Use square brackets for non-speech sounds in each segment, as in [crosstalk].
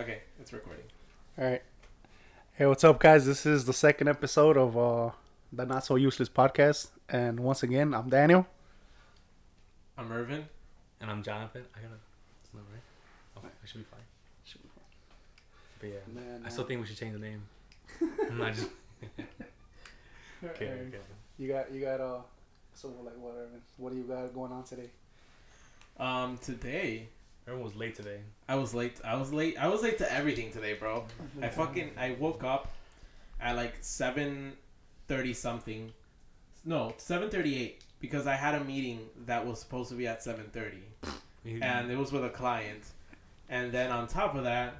Okay, it's recording. All right. Hey, what's up, guys? This is the second episode of uh, the Not So Useless podcast, and once again, I'm Daniel. I'm Irvin. And I'm Jonathan. I gotta. It's not right. Oh, I should be fine. Should be fine. But yeah, Man, I still think we should change the name. [laughs] I'm not just. Okay, okay. You got, you got, uh, so like whatever. What do you got going on today? Um, today Everyone was late today. I was late. I was late. I was late to everything today, bro. I [laughs] fucking I woke up at like seven thirty something. No, seven thirty eight because I had a meeting that was supposed to be at seven thirty, and it was with a client. And then on top of that,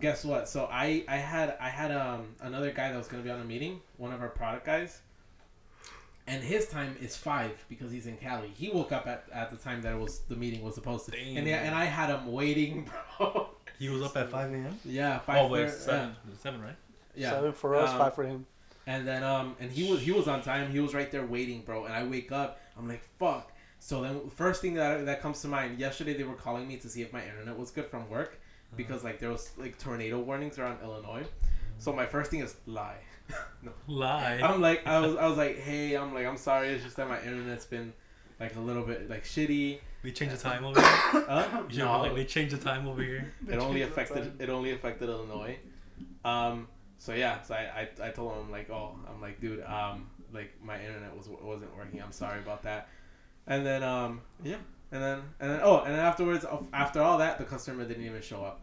guess what? So I I had I had um another guy that was gonna be on a meeting, one of our product guys. And his time is five because he's in Cali. He woke up at, at the time that it was the meeting was supposed to. Damn. And yeah, and I had him waiting, [laughs] bro. he was up at 5 a.m. Yeah, five. Oh wait, thir- seven. Seven, right? Yeah, Seven for us, Um, five for him. And then um, and he was he was on time. He was right there waiting, bro. And I wake up, I'm like, fuck. So then first thing that that comes to mind. Yesterday they were calling me to see if my internet was good from work because like there was like tornado warnings around Illinois. So my first thing is lie. [laughs] Lie. I'm like I was I was like, hey, I'm like I'm sorry. It's just that my internet's been like a little bit like shitty. We changed the time over here. [coughs] Uh, no, like they changed the time over here. it only affected it only affected Illinois. Um. So yeah. So I, I, I told him like, oh, I'm like, dude, um, like my internet was wasn't working. I'm sorry about that. And then um, yeah. And then and then oh, and then afterwards, uh, after all that, the customer didn't even show up.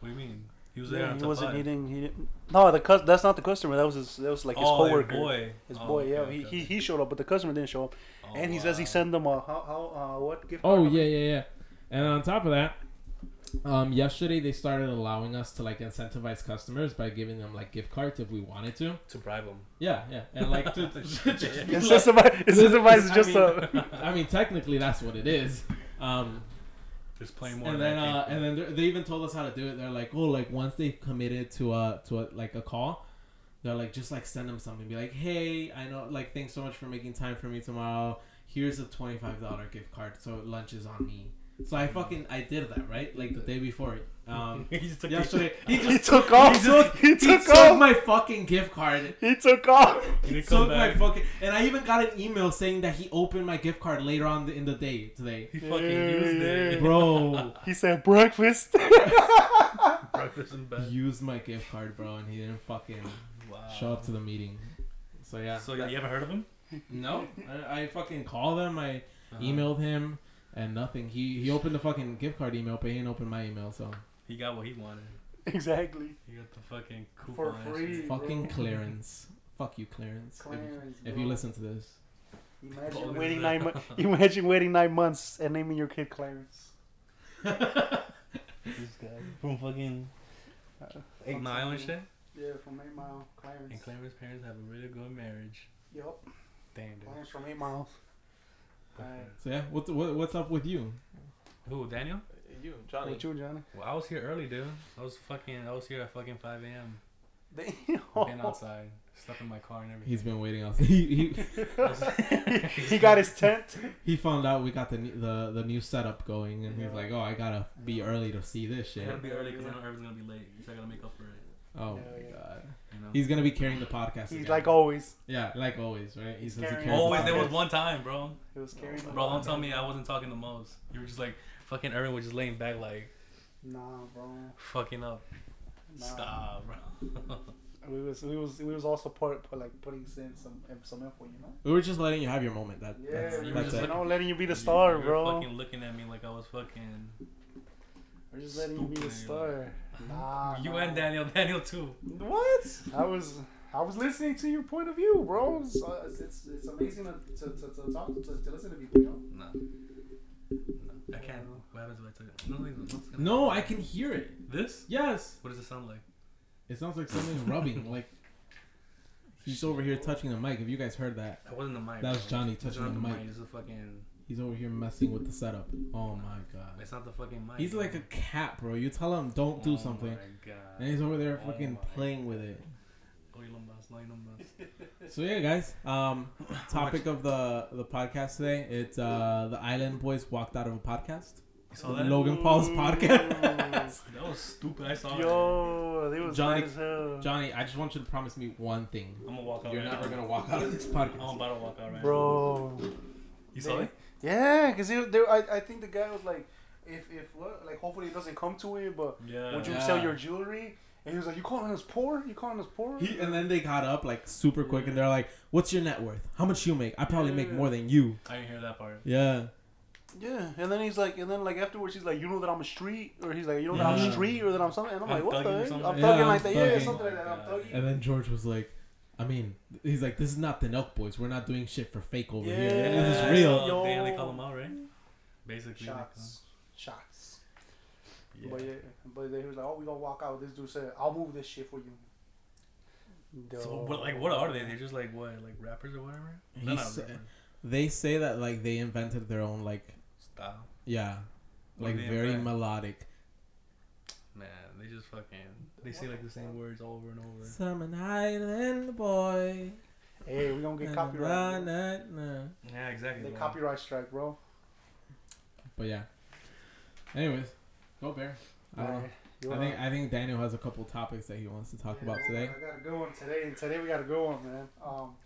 What do you mean? He was there. Yeah, he wasn't five. eating. He didn't. No, the cus- That's not the customer. That was his. That was like his oh, coworker. Boy. His Oh, boy. yeah, okay, he, okay. he he showed up, but the customer didn't show up. Oh, and he says he wow. sent them a how how uh, what gift? Oh yeah, yeah, yeah. And on top of that, um, yesterday they started allowing us to like incentivize customers by giving them like gift cards if we wanted to. to bribe them. Yeah, yeah, and like to, [laughs] to just be like- Incentivize, incentivize is I just mean- a. [laughs] I mean, technically that's what it is. Um, Just playing more. and then uh, and then they even told us how to do it. They're like, oh, like once they've committed to a to a, like a call, they're like, just like send them something. Be like, hey, I know, like, thanks so much for making time for me tomorrow. Here's a twenty five dollar gift card, so lunch is on me. So I fucking I did that right, like the day before. Um, [laughs] he just took yesterday he He [laughs] just took off. He took, [laughs] He he took took off. my fucking gift card. He took off. He He didn't took my fucking, and I even got an email saying that he opened my gift card later on in the day today. He fucking Yeah, used yeah. it. Bro, He said breakfast. Breakfast in bed. He used my gift card, bro, and he didn't fucking Wow. show up to the meeting. So yeah. So yeah, you ever heard of him? no, I, I fucking called him. I Uh-huh. emailed him, and nothing. He he opened the fucking gift card email, but he didn't open my email. So He got what he wanted. exactly. He got the fucking coupon. For free. shit. fucking clearance. Fuck you, clearance. If- If, you listen to this. Imagine Bogus waiting nine. hell. Mo- [laughs] imagine waiting nine months and naming your kid Clarence. [laughs] This guy from fucking Uh, Eight fuck Mile and shit. Yeah, from Eight Mile, Clarence. And Clarence's parents have a really good marriage. Yep. Damn, dude. Clarence from Eight Miles. Alright. So yeah, what's what, what's up with you? Who, Daniel? Uh, you, Johnny? What you, Johnny? Well, I was here early, dude. I was fucking. I was here at fucking 5 a.m. Damn. Been outside, slept in my car and everything. He's been waiting outside. He, he [laughs] he got his tent. he found out we got the new- the the new setup going, and he's like, "Oh, I gotta be early to see this I shit." gotta be early because I know everyone's gonna be late. So I gotta make up for it. Oh Yeah, my yeah. god, You know. he's gonna be carrying the podcast. He's again. like always. yeah, like always, right? He He's says he carrying carries the Always, there was one time, bro. He was carrying. the Bro, don't tell me I wasn't talking the most. You were just like fucking. Irvin was just laying back, like Nah, bro. fucking up. Nah. Stop, bro. [laughs] We was we was we was also put, put like putting in some some info, you know. We were just letting you have your moment. That Yeah, that's, you were that's just it. you know letting you be the You- star, you were bro. Fucking looking at me like I was fucking. We're just letting you be the Stupid. star. Nah, You nah. and Daniel, Daniel too. What? I was I was listening to your point of view, bro. It's uh, it's, it's, it's amazing to, to, to, to talk to, to listen to people, you know. No. No. I can't. What happens if I took it? No, no, no. No, I can hear it. This? Yes, What does it sound like? it sounds like something rubbing. [laughs] Like he's over here touching the mic. Have you guys heard that, That wasn't the mic. That was. Johnny touching not the mic. It's a fucking. He's over here messing with the setup. Oh my god, It's not the fucking mic. he's bro. like a cat, bro. You tell him don't do Oh something, my God. and he's over there Oh fucking my playing with it. Oye, lombas, no hay lombas. [laughs] So yeah, guys. Um, [laughs] topic of the the podcast today. It's uh the Island Boys walked out of a podcast. You saw that? Logan Paul's podcast. [laughs] That was stupid. I saw it. Yo, they was Johnny- mad as hell. Johnny, I just want you to promise me one thing. I'm gonna walk out. You're right never now. gonna walk out of this podcast. I'm about to walk out right Bro. now. You saw They- it? Yeah, because I, I think the guy was like, if, if what, like, hopefully it doesn't come to it, but Yeah. would you Yeah. sell your jewelry? And he was like, you calling us poor? You calling us poor? He, and then they got up like super quick, and they're like, "What's your net worth? How much you make? I probably make more than you." I didn't hear that part. Yeah. Yeah, and then he's like, and then like afterwards, he's like, you know that I'm a street, or he's like, you know that I'm Yeah. street, or that I'm something. And I'm, I'm like, what the or heck? I'm Yeah, thugging like that. Yeah, thugging. something like that. I'm God. thugging. And then George was like, "I mean, he's like, this is not the Nelk Boys. We're not doing shit for fake over here. Yeah. This is real." saw- Yo. Damn, they call them out, right? Basically. they Shots, shots. call- But Yeah. yeah, but they was like, oh, we gonna walk out. This dude said, I'll move this shit for you. So what, like, what are they? They're just like what, like rappers or whatever? He They're not sa- They say that like they invented their own like Style. yeah, What like very invent? melodic. Man, they just fucking. They say like the same words over and over. Some island boy. Hey, we gonna get Na, copyright. bro. na, na. Yeah, exactly. They bro. copyright strike, bro. But yeah. Anyways, go bear. I don't know. You I wanna- think I think Daniel has a couple topics that he wants to talk Yeah, about well, today. I got a good one today. and Today we got a good one, man. Um,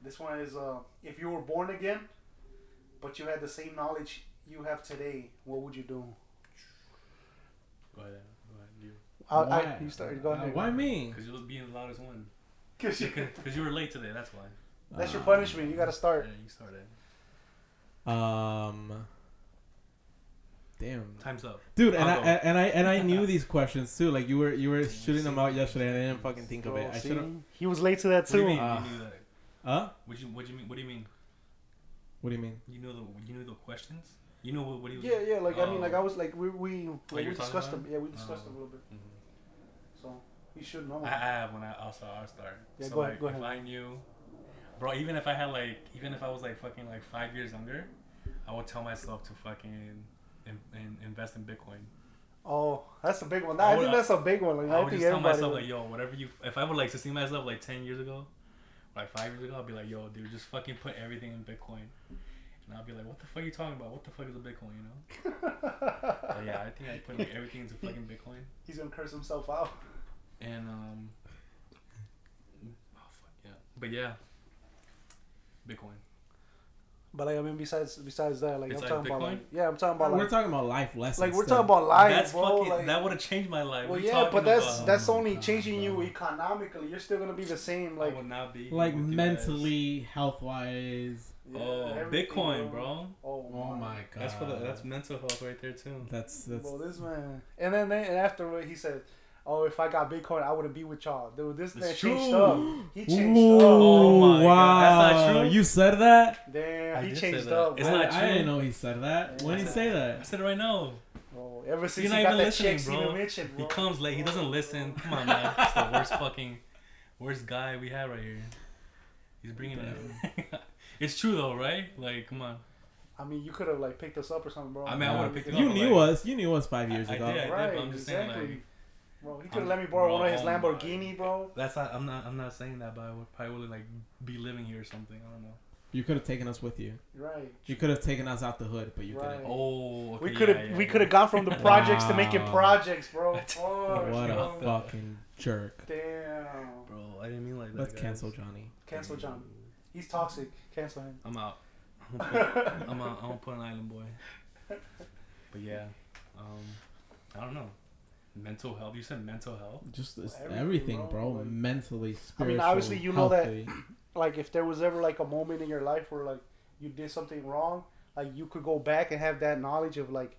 this one is uh, if you were born again, but you had the same knowledge you have today, what would you do? Go ahead. Go ahead. You. I, Why? I, you started. Go Uh, ahead. why me? Because you'll being the loudest one. Cause you, Because you were late today. That's why. that's your Uh, punishment. You got to start. Yeah, you started. Um. Damn. Time's up. Dude, and I, I'll and I and I knew [laughs] these questions too. Like you were you were shooting them out yesterday, and I didn't fucking think of it. I should have. He was late to that What do you too. mean? Uh, you knew that. Huh? What you What do you mean? What do you mean? What do you mean? You know the You know the questions. You know what? What he was. yeah, yeah. Like I mean, Oh. like I was like we we like, we discussed about them. Yeah, we discussed Oh. them a little bit. Mhm. He should know. I I have when I also I'll start. Yeah, so go ahead, like, go if. I knew, bro, even if I had like, even if I was like fucking like five years younger, I would tell myself to fucking in, in, invest in Bitcoin. Oh, that's a big one. I I, would- think uh, that's a big one. Like, I I, would think just tell myself would. like, yo, whatever you, if I would like to see myself like ten years ago, like five years ago, I'd be like, yo, dude, just fucking put everything in Bitcoin. And I'll be like, what the fuck are you talking about? What the fuck is a Bitcoin, you know? [laughs] But yeah, I think I put like everything into fucking Bitcoin. He's gonna curse himself out. And um, oh fuck yeah, but yeah, Bitcoin. But like I mean, besides besides that, like Besides I'm talking about, like, yeah, I'm talking about we're talking about life lessons. like we're talking about life, That's bro. fucking. like, that would have changed my life. well, What are yeah, but that's about? that's Oh only God, changing you economically. You're still gonna be the same. I Like, would not be like mentally, health wise. yeah, Oh, Bitcoin, bro. Oh, Oh my god. That's for the. That's mental health right there too. that's that's. Well, this man, and then they, and after he said, "Oh, if I got Bitcoin, I wouldn't be with y'all." Dude, this man changed up. He changed Ooh, up. Oh my wow. God, that's not true? You said that? Damn, I he changed that. up. It's bro. not I, I didn't know he said that. When did he say that? I said it right now. Bro, ever since You're he not got even that listening, bro. Steven Mitchell, He comes late. He doesn't listen. Come on, man. [laughs] It's the worst fucking, worst guy we have right here. He's bringing it. [laughs] it's true though, right? Like, come on. I mean, you could have like picked us up or something, bro. I mean, I would've picked You up, You knew like- us. You knew us five years I- I ago. did, I did. right? but I'm just saying, exactly. like, bro, he could have let me borrow bro, one of his oh my- Lamborghini, bro. That's not. I'm not. I'm not saying that, but I would probably would like be living here or something. I don't know. You could have taken us with you. Right. You could have taken us out the hood, but you Right. didn't. Oh, okay, we could have yeah, yeah, we yeah. could have gone from the [laughs] projects to making projects, bro. [laughs] That's- what bro. a fucking jerk. Damn. Bro, I didn't mean like that. Let's guys. cancel Johnny. Cancel Johnny. He's toxic. Cancel him. I'm out. [laughs] I'm gonna put, I'm, a, I'm gonna put an island boy. But yeah, um, I don't know. Mental health. You said mental health. Just it's Everything, everything, bro, bro. like- Mentally, I mean, obviously, you know that- [clears throat] Like if there was ever like a moment in your life where like you did something wrong, like you could go back and have that knowledge of like,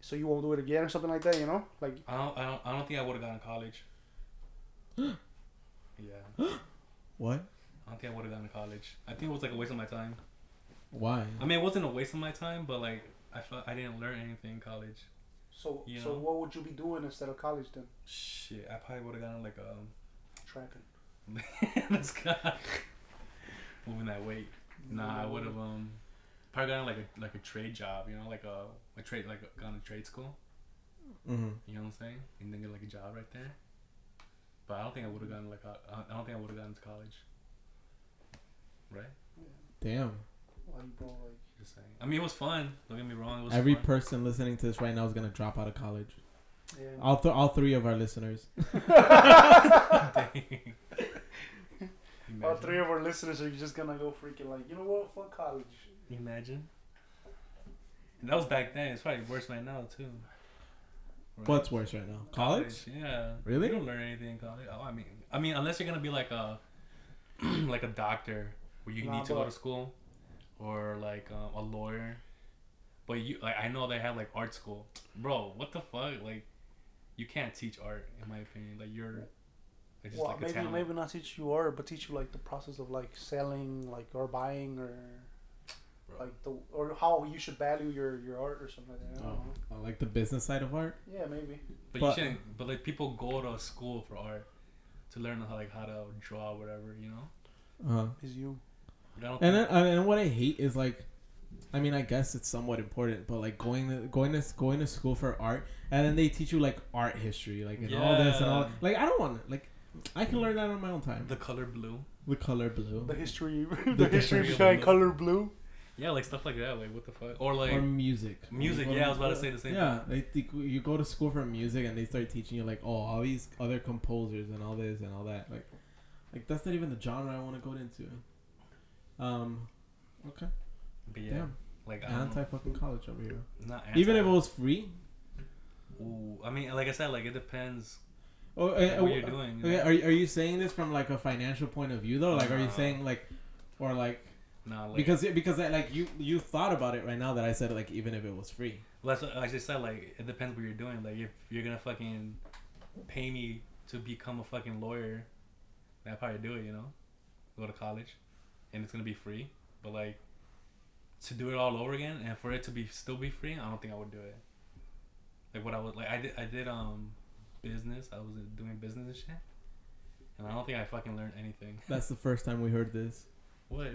so you won't do it again or something like that. You know, like I don't. I don't. I don't think I would have gone to college. [gasps] yeah. [gasps] What? I don't think I would have gone to college. I think it was like a waste of my time. Why? I mean, it wasn't a waste of my time, but like I felt I didn't learn anything in college. So. You so know. what would you be doing instead of college then? Shit, I probably would have gone like um Trapping. this guy moving that weight. Nah, I would have um probably gotten like a like a trade job, you know, like a a trade like gone to trade school. Mm-hmm. You know what I'm saying? And then get like a job right there. But I don't think I would have gotten like a, I don't think I would have gotten to college. Right? Damn. Why you bro like? Just saying. I mean, it was fun. Don't get me wrong. It was Every fun. person listening to this right now is gonna drop out of college. Yeah. All th- all three of our listeners. [laughs] All three of our listeners are just gonna go freaking like, you know what? Fuck college. Imagine. And that was back then. It's probably worse right now too. Right? What's worse right now? College? Yeah. Really? You don't learn anything in college. Oh, I mean, I mean, unless you're gonna be like a, [clears throat] like a doctor where you Nah, need to go to school, or like um, a lawyer. But you, like, I know they have like art school, bro. What the fuck? Like, you can't teach art, in my opinion. Like, you're, it's just Well, like a maybe talent. maybe not teach you art, but teach you like the process of like selling, like or buying, or Bro. like the or how you should value your your art or something like that. I Oh, know. Like the business side of art. Yeah, maybe. But, But- you shouldn't. But like people go to a school for art to learn how like how to draw, whatever. You know. Uh-huh. Is you? But And think- then, and what I hate is like, I mean, I guess it's somewhat important, but like going to going to going to school for art, and then they teach you like art history, like and all this and all. Like I don't want like, I can learn that on my own time. the color blue. The color blue The history, [laughs] The the history history behind blue. color blue. Yeah, like stuff like that. Like what the fuck? Or like or music. music. Yeah, I was about to say the same. Yeah, they, they, you go to school for music and they start teaching you like, oh, all these other composers and all this and all that. Like, like that's not even the genre I want to go into. Um, okay, But yeah, damn, like I anti fucking college over here. not Even if it was free. Ooh, I mean, like I said, like it depends Oh, uh, what uh, you're doing. you Okay, are are you saying this from like a financial point of view though? Like, are you saying like, or like Nah, like, because because uh, like you you thought about it right now that I said like even if it was free. well, that's what, like I said, like it depends what you're doing. Like if you're gonna fucking pay me to become a fucking lawyer, then I'd probably do it. You know, go to college, and it's gonna be free. But like to do it all over again and for it to be still be free, I don't think I would do it. Like what I would like, I did I did um business. I was doing business and shit, and I don't think I fucking learned anything. [laughs] That's the first time we heard this. What?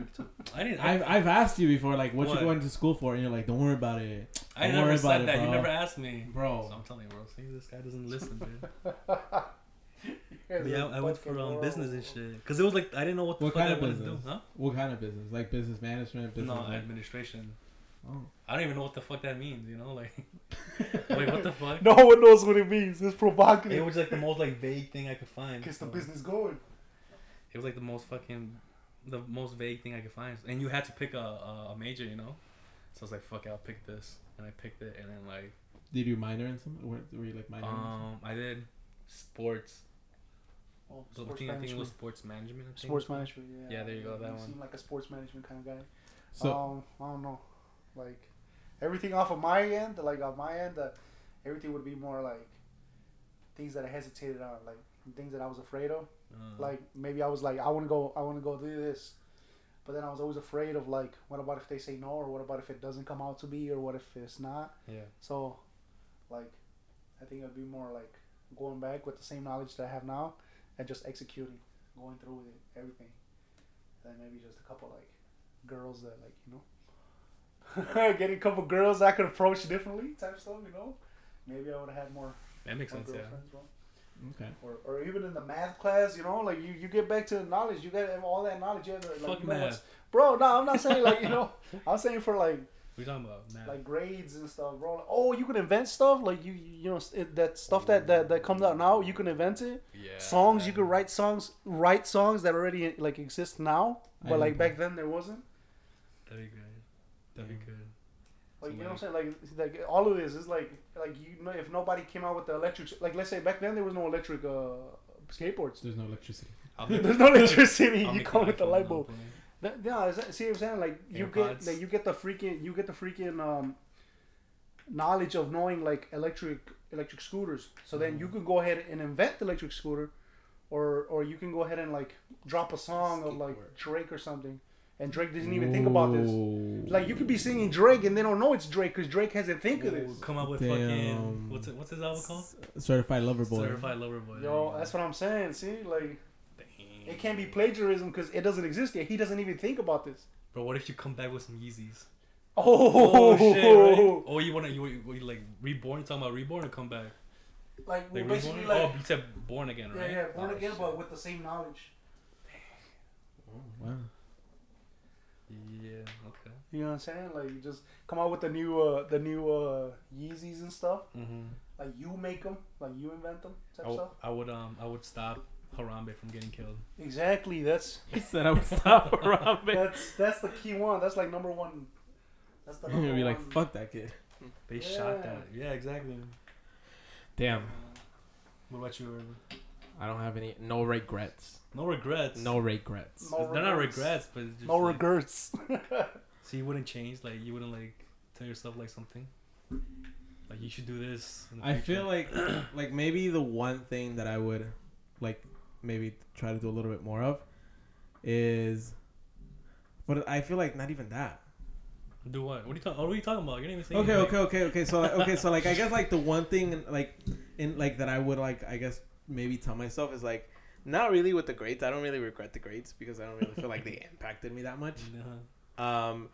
I didn't. I, I've I've asked you before like what, What? you going to school for and you're like don't worry about it, I Don't never worry said about it, that. You never asked me, bro. So I'm telling you, bro. See, this guy doesn't listen, dude. [laughs] Yeah, yeah, I went for um, business and shit. Cause it was like I didn't know what the What fuck kind I of wanted to business? do, huh? What kind of business? Like business management, business. No, like- administration. oh. I don't even know what the fuck that means. You know, like, [laughs] like what the fuck? [laughs] No one knows what it means. It's provocative. It was like the most like vague thing I could find. Gets the business going. It was like the most fucking, the most vague thing I could find, and you had to pick a, a, a major, you know. So I was like, fuck, it, I'll pick this, and I picked it, and then like, Did you minor in some? Were, were you like minor? in um, I did sports. So I sports think, I think it was management. sports management. I think. Sports management. Yeah. Yeah, there you go, that you one. seem like a sports management kind of guy. so um, I don't know, like everything off of my end, like on my end, uh, everything would be more like things that I hesitated on, like things that I was afraid of. Uh, Like maybe I was like, I want to go, I want to go do this, but then I was always afraid of like, what about if they say no, or what about if it doesn't come out to be, or what if it's not? yeah. So, like, I think it'd be more like going back with the same knowledge that I have now, and just executing, going through with it, everything. And maybe just a couple like girls that like you know, [laughs] getting a couple girls I could approach differently type stuff. You know, maybe I would have had more, That makes more sense. Yeah. bro. okay. Or, or even in the math class, you know, like you, you get back to the knowledge, you get all that knowledge. You have, to, like, Fuck you know math. bro. No, I'm not saying like you know, [laughs] I'm saying for like We talking about math. like grades and stuff, bro. Like, oh, you can invent stuff like you you know it, that stuff that, that that comes out now. You can invent it. yeah. Songs you can write songs, write songs that already like exist now, I but like know. back then there wasn't. That'd be good. That'd be good. Like So, you know what I'm saying? Like like all of this is like like you know if nobody came out with the electric like let's say back then there was no electric uh skateboards. There's no electricity. [laughs] There's no electricity. You make come with the light bulb. Company. That, yeah, is see what I'm saying? Like you AirPods. get like you get the freaking you get the freaking um knowledge of knowing like electric electric scooters. So then you can go ahead and invent the electric scooter, or or you can go ahead and like drop a song of like Drake or something, and Drake doesn't even think about this. Like you could be singing Drake and they don't know it's Drake because Drake hasn't think of this. Come up with Damn. fucking what's it, what's his album called? certified lover boy. Certified Lover Boy. there Yo, that's what I'm saying. See, like Dang. It can't be plagiarism because it doesn't exist yet. He doesn't even think about this. Bro, what if you come back with some Yeezys? Oh, [laughs] Oh shit! Right? Oh, you wanna you, you, you like reborn? You talking about reborn or come back? Like we're Like basically reborn? like oh, you said born again, yeah, right? yeah, yeah, born Oh, again, shit. but with the same knowledge. Wow. Yeah. Okay. You know what I'm saying? Like you just come out with the new uh the new uh Yeezys and stuff. Mm-hmm. like you make them, like you invent them, type I, w- stuff. I would um I would stop Harambe from getting killed. Exactly. That's He said I would [laughs] stop Harambe. [laughs] that's that's the key one. That's like number one. That's the [laughs] number You'd be like, fuck that kid. They shot that. Yeah, exactly. Damn. What about you? Irvin? I don't have any. No regrets. No regrets. No regrets. No They're not regrets. regrets, but it's just No like, regrets. So you wouldn't change, like you wouldn't like tell yourself like something, like you should do this. In the I future. feel like like maybe the one thing that I would like maybe try to do a little bit more of is but I feel like not even that. do what? What are you talking? What are you talking about? You didn't even say. Okay, anything. okay, okay, okay. So like, okay, so like I guess like the one thing like in like that I would like I guess maybe tell myself is like not really with the grades. I don't really regret the grades because I don't really feel like they [laughs] impacted me that much. Uh-huh. Um,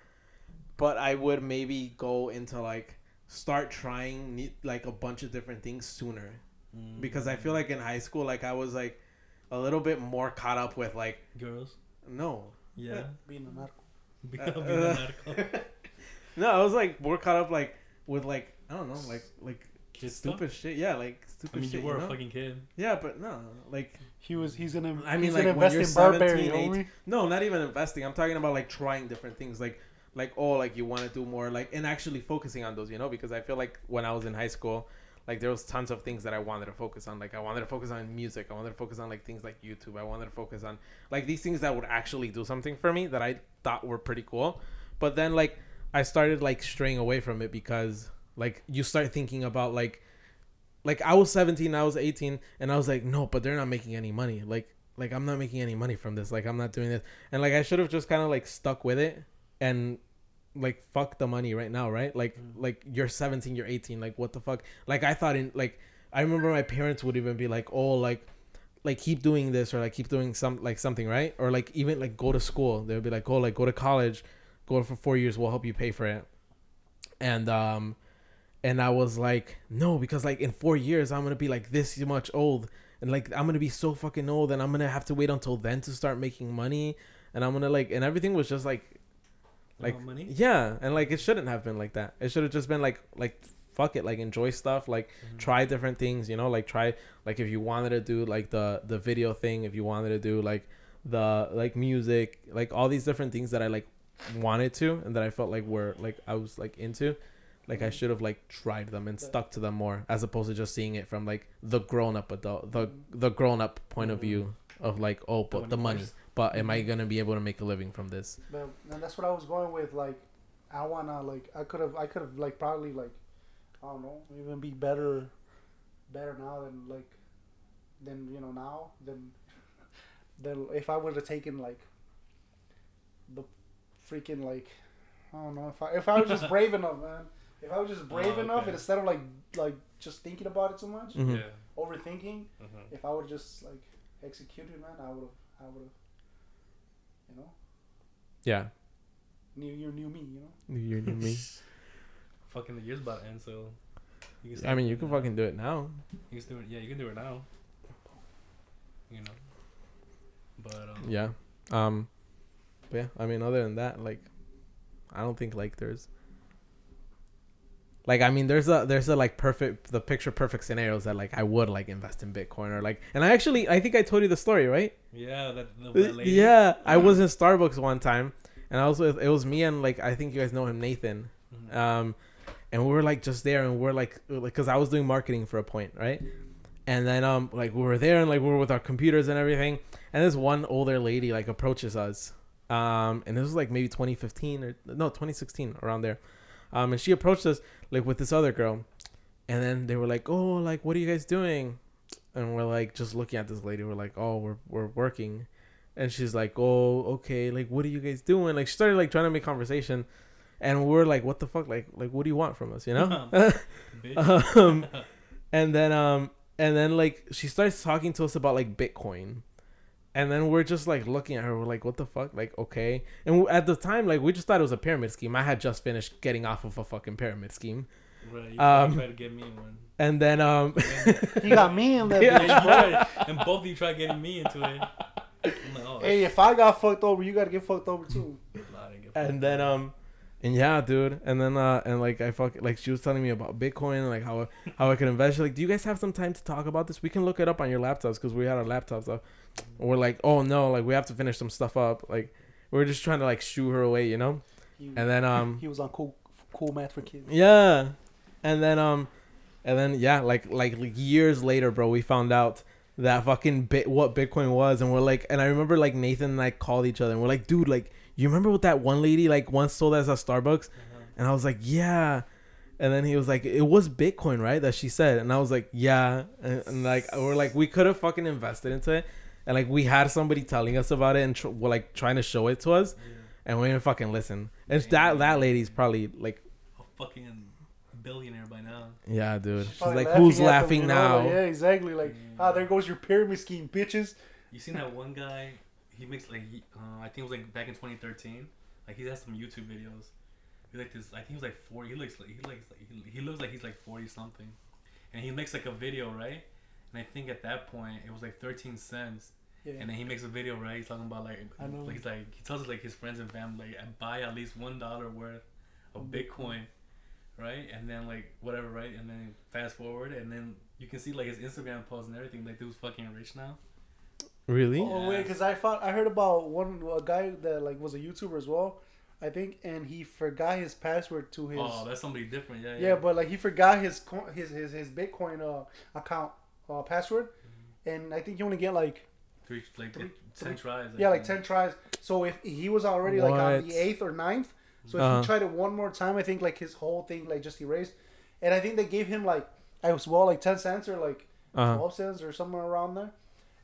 but I would maybe go into like start trying like a bunch of different things sooner Mm. because I feel like in high school like I was like a little bit more caught up with like girls. no Yeah. Being a narco. [laughs] Being Uh, a narco. [laughs] no I was like more caught up like with like I don't know like like Kid stuff? stupid shit yeah like stupid I mean, shit you were know? a fucking kid. yeah but no like He was. He's gonna. I mean, he's like, gonna when invest you're in Burberry, 17, homie. no not even investing I'm talking about like trying different things like like oh like you want to do more like and actually focusing on those you know because I feel like when I was in high school like there was tons of things that I wanted to focus on. Like I wanted to focus on music. I wanted to focus on like things like YouTube. I wanted to focus on like these things that would actually do something for me that I thought were pretty cool. But then like I started like straying away from it because like you start thinking about like like I was 17, I was 18 and I was like no, but they're not making any money. Like like I'm not making any money from this. Like I'm not doing this. And like I should have just kind of like stuck with it and like fuck the money right now, right? Like Mm. like you're 17, you're 18, like what the fuck? Like I thought in like I remember my parents would even be like, "Oh, like like keep doing this or like keep doing some like something, right? Or like even like go to school. They would be like, "Oh, like go to college, go for 4 years, we'll help you pay for it." And um and I was like, "No, because like in 4 years I'm going to be like this much old." And like I'm gonna be so fucking old, and I'm gonna have to wait until then to start making money, and I'm gonna like, and everything was just like like money. yeah and like it shouldn't have been like that it should have just been like like fuck it like enjoy stuff like Mhm. try different things you know like try like if you wanted to do like the the video thing if you wanted to do like the like music like all these different things that i like wanted to and that i felt like were like i was like into like i should have like tried them and stuck to them more as opposed to just seeing it from like the grown-up adult the the grown-up point of view of like oh but the money. But am i gonna be able to make a living from this But and that's what I was going with. Like, I wanna like I could have I could have like probably like I don't know even be better, better now than like than you know now than than if I would have taken like the freaking like I don't know if I if I was just [laughs] brave enough, man. If I was just brave Oh, enough okay. and instead of like like just thinking about it too much, Mhm. Yeah. overthinking. Uh-huh. If I would have just like executed, man, I would have I would have you know yeah knew you new me, you know. you knew me [laughs] Fucking the year's about to end, so. You I mean, you can that. fucking do it now. You can do it. Yeah, you can do it now. You know. But um. Yeah. Um. But yeah, I mean, other than that, like, I don't think like there's. Like I mean, there's a there's a like perfect the picture perfect scenarios that like I would like invest in Bitcoin or like and I actually I think I told you the story right? Yeah, that, the, Uh, that lady. yeah I was in Starbucks one time and I was with it was me and like I think you guys know him Nathan. Mhm. um and we were like just there and we're like because i was doing marketing for a point right? And then um like we were there and like we were with our computers and everything and this one older lady like approaches us um and this was like maybe 2015 or no 2016 around there. Um and she approached us like with this other girl. And then they were like oh like what are you guys doing? And we're like just looking at this lady. We're like oh we're, we're working. And she's like oh okay. Like what are you guys doing? Like she started like trying to make conversation. And we're like what the fuck? Like like what do you want from us you know? [laughs] [laughs] Um and then um and then like she starts talking to us about like bitcoin and then we're just like looking at her we're like what the fuck like okay and at the time like we just thought it was a pyramid scheme i had just finished getting off of a fucking pyramid scheme Right, you Um, tried to get me in one. and then um [laughs] He got me in that Yeah. And, bitch, and both of you tried getting me into it. Like, oh, Hey, if I got fucked over, you gotta get fucked over too. shit, I didn't get and then um And yeah, dude. And then uh and like I fuck like she was telling me about Bitcoin and like how how I could invest. She's like, do you guys have some time to talk about this? We can look it up on your laptops because we had our laptops up. And we're like, oh no, like we have to finish some stuff up. Like we're just trying to like shoo her away, you know. He, And then um he was on cool cool math for kids. yeah, and then um and then yeah, like like, like years later, bro, we found out that fucking bit what Bitcoin was, and we're like, and I remember like Nathan and I called each other, and we're like, dude, like you remember what that one lady like once sold us at Starbucks? And I was like, yeah. And then he was like, it was Bitcoin, right? That she said. And I was like, yeah. And, and like, we're like, we could have fucking invested into it. And like, we had somebody telling us about it and tr- well, like trying to show it to us. And we didn't fucking listen. And that that lady's probably like, A fucking billionaire by now. yeah, dude. She's Probably like, who's at them, laughing you know, now? yeah, exactly. Like, ah, there goes your pyramid scheme, bitches. You seen that one guy? He makes like he, uh, I think it was like back in 2013. Like he has some YouTube videos. He like this. I think he was like 40. He looks like he looks like he, he looks like he's like 40 something, and he makes like a video right. And I think at that point it was like 13 cents. Yeah. And then he makes a video right. He's talking about like I know. like, he's like he tells like his friends and family like, buy at least one dollar worth of Bitcoin, right? And then like whatever, right? And then fast forward, and then you can see like his Instagram posts and everything. Like dude's fucking rich now. Really? Oh wait, because I thought I heard about one a guy that like was a YouTuber as well, I think, and he forgot his password to his. Oh, that's somebody different. Yeah, yeah, yeah but like he forgot his his his, his Bitcoin uh, account uh, password, and I think you only get like three like Three- ten three- tries. I yeah like think. ten tries. So if he was already like on the eighth or ninth, so if Uh-huh. he tried it one more time, I think like his whole thing like just erased, and I think they gave him like I was well like ten cents or like Uh-huh. twelve cents or somewhere around there,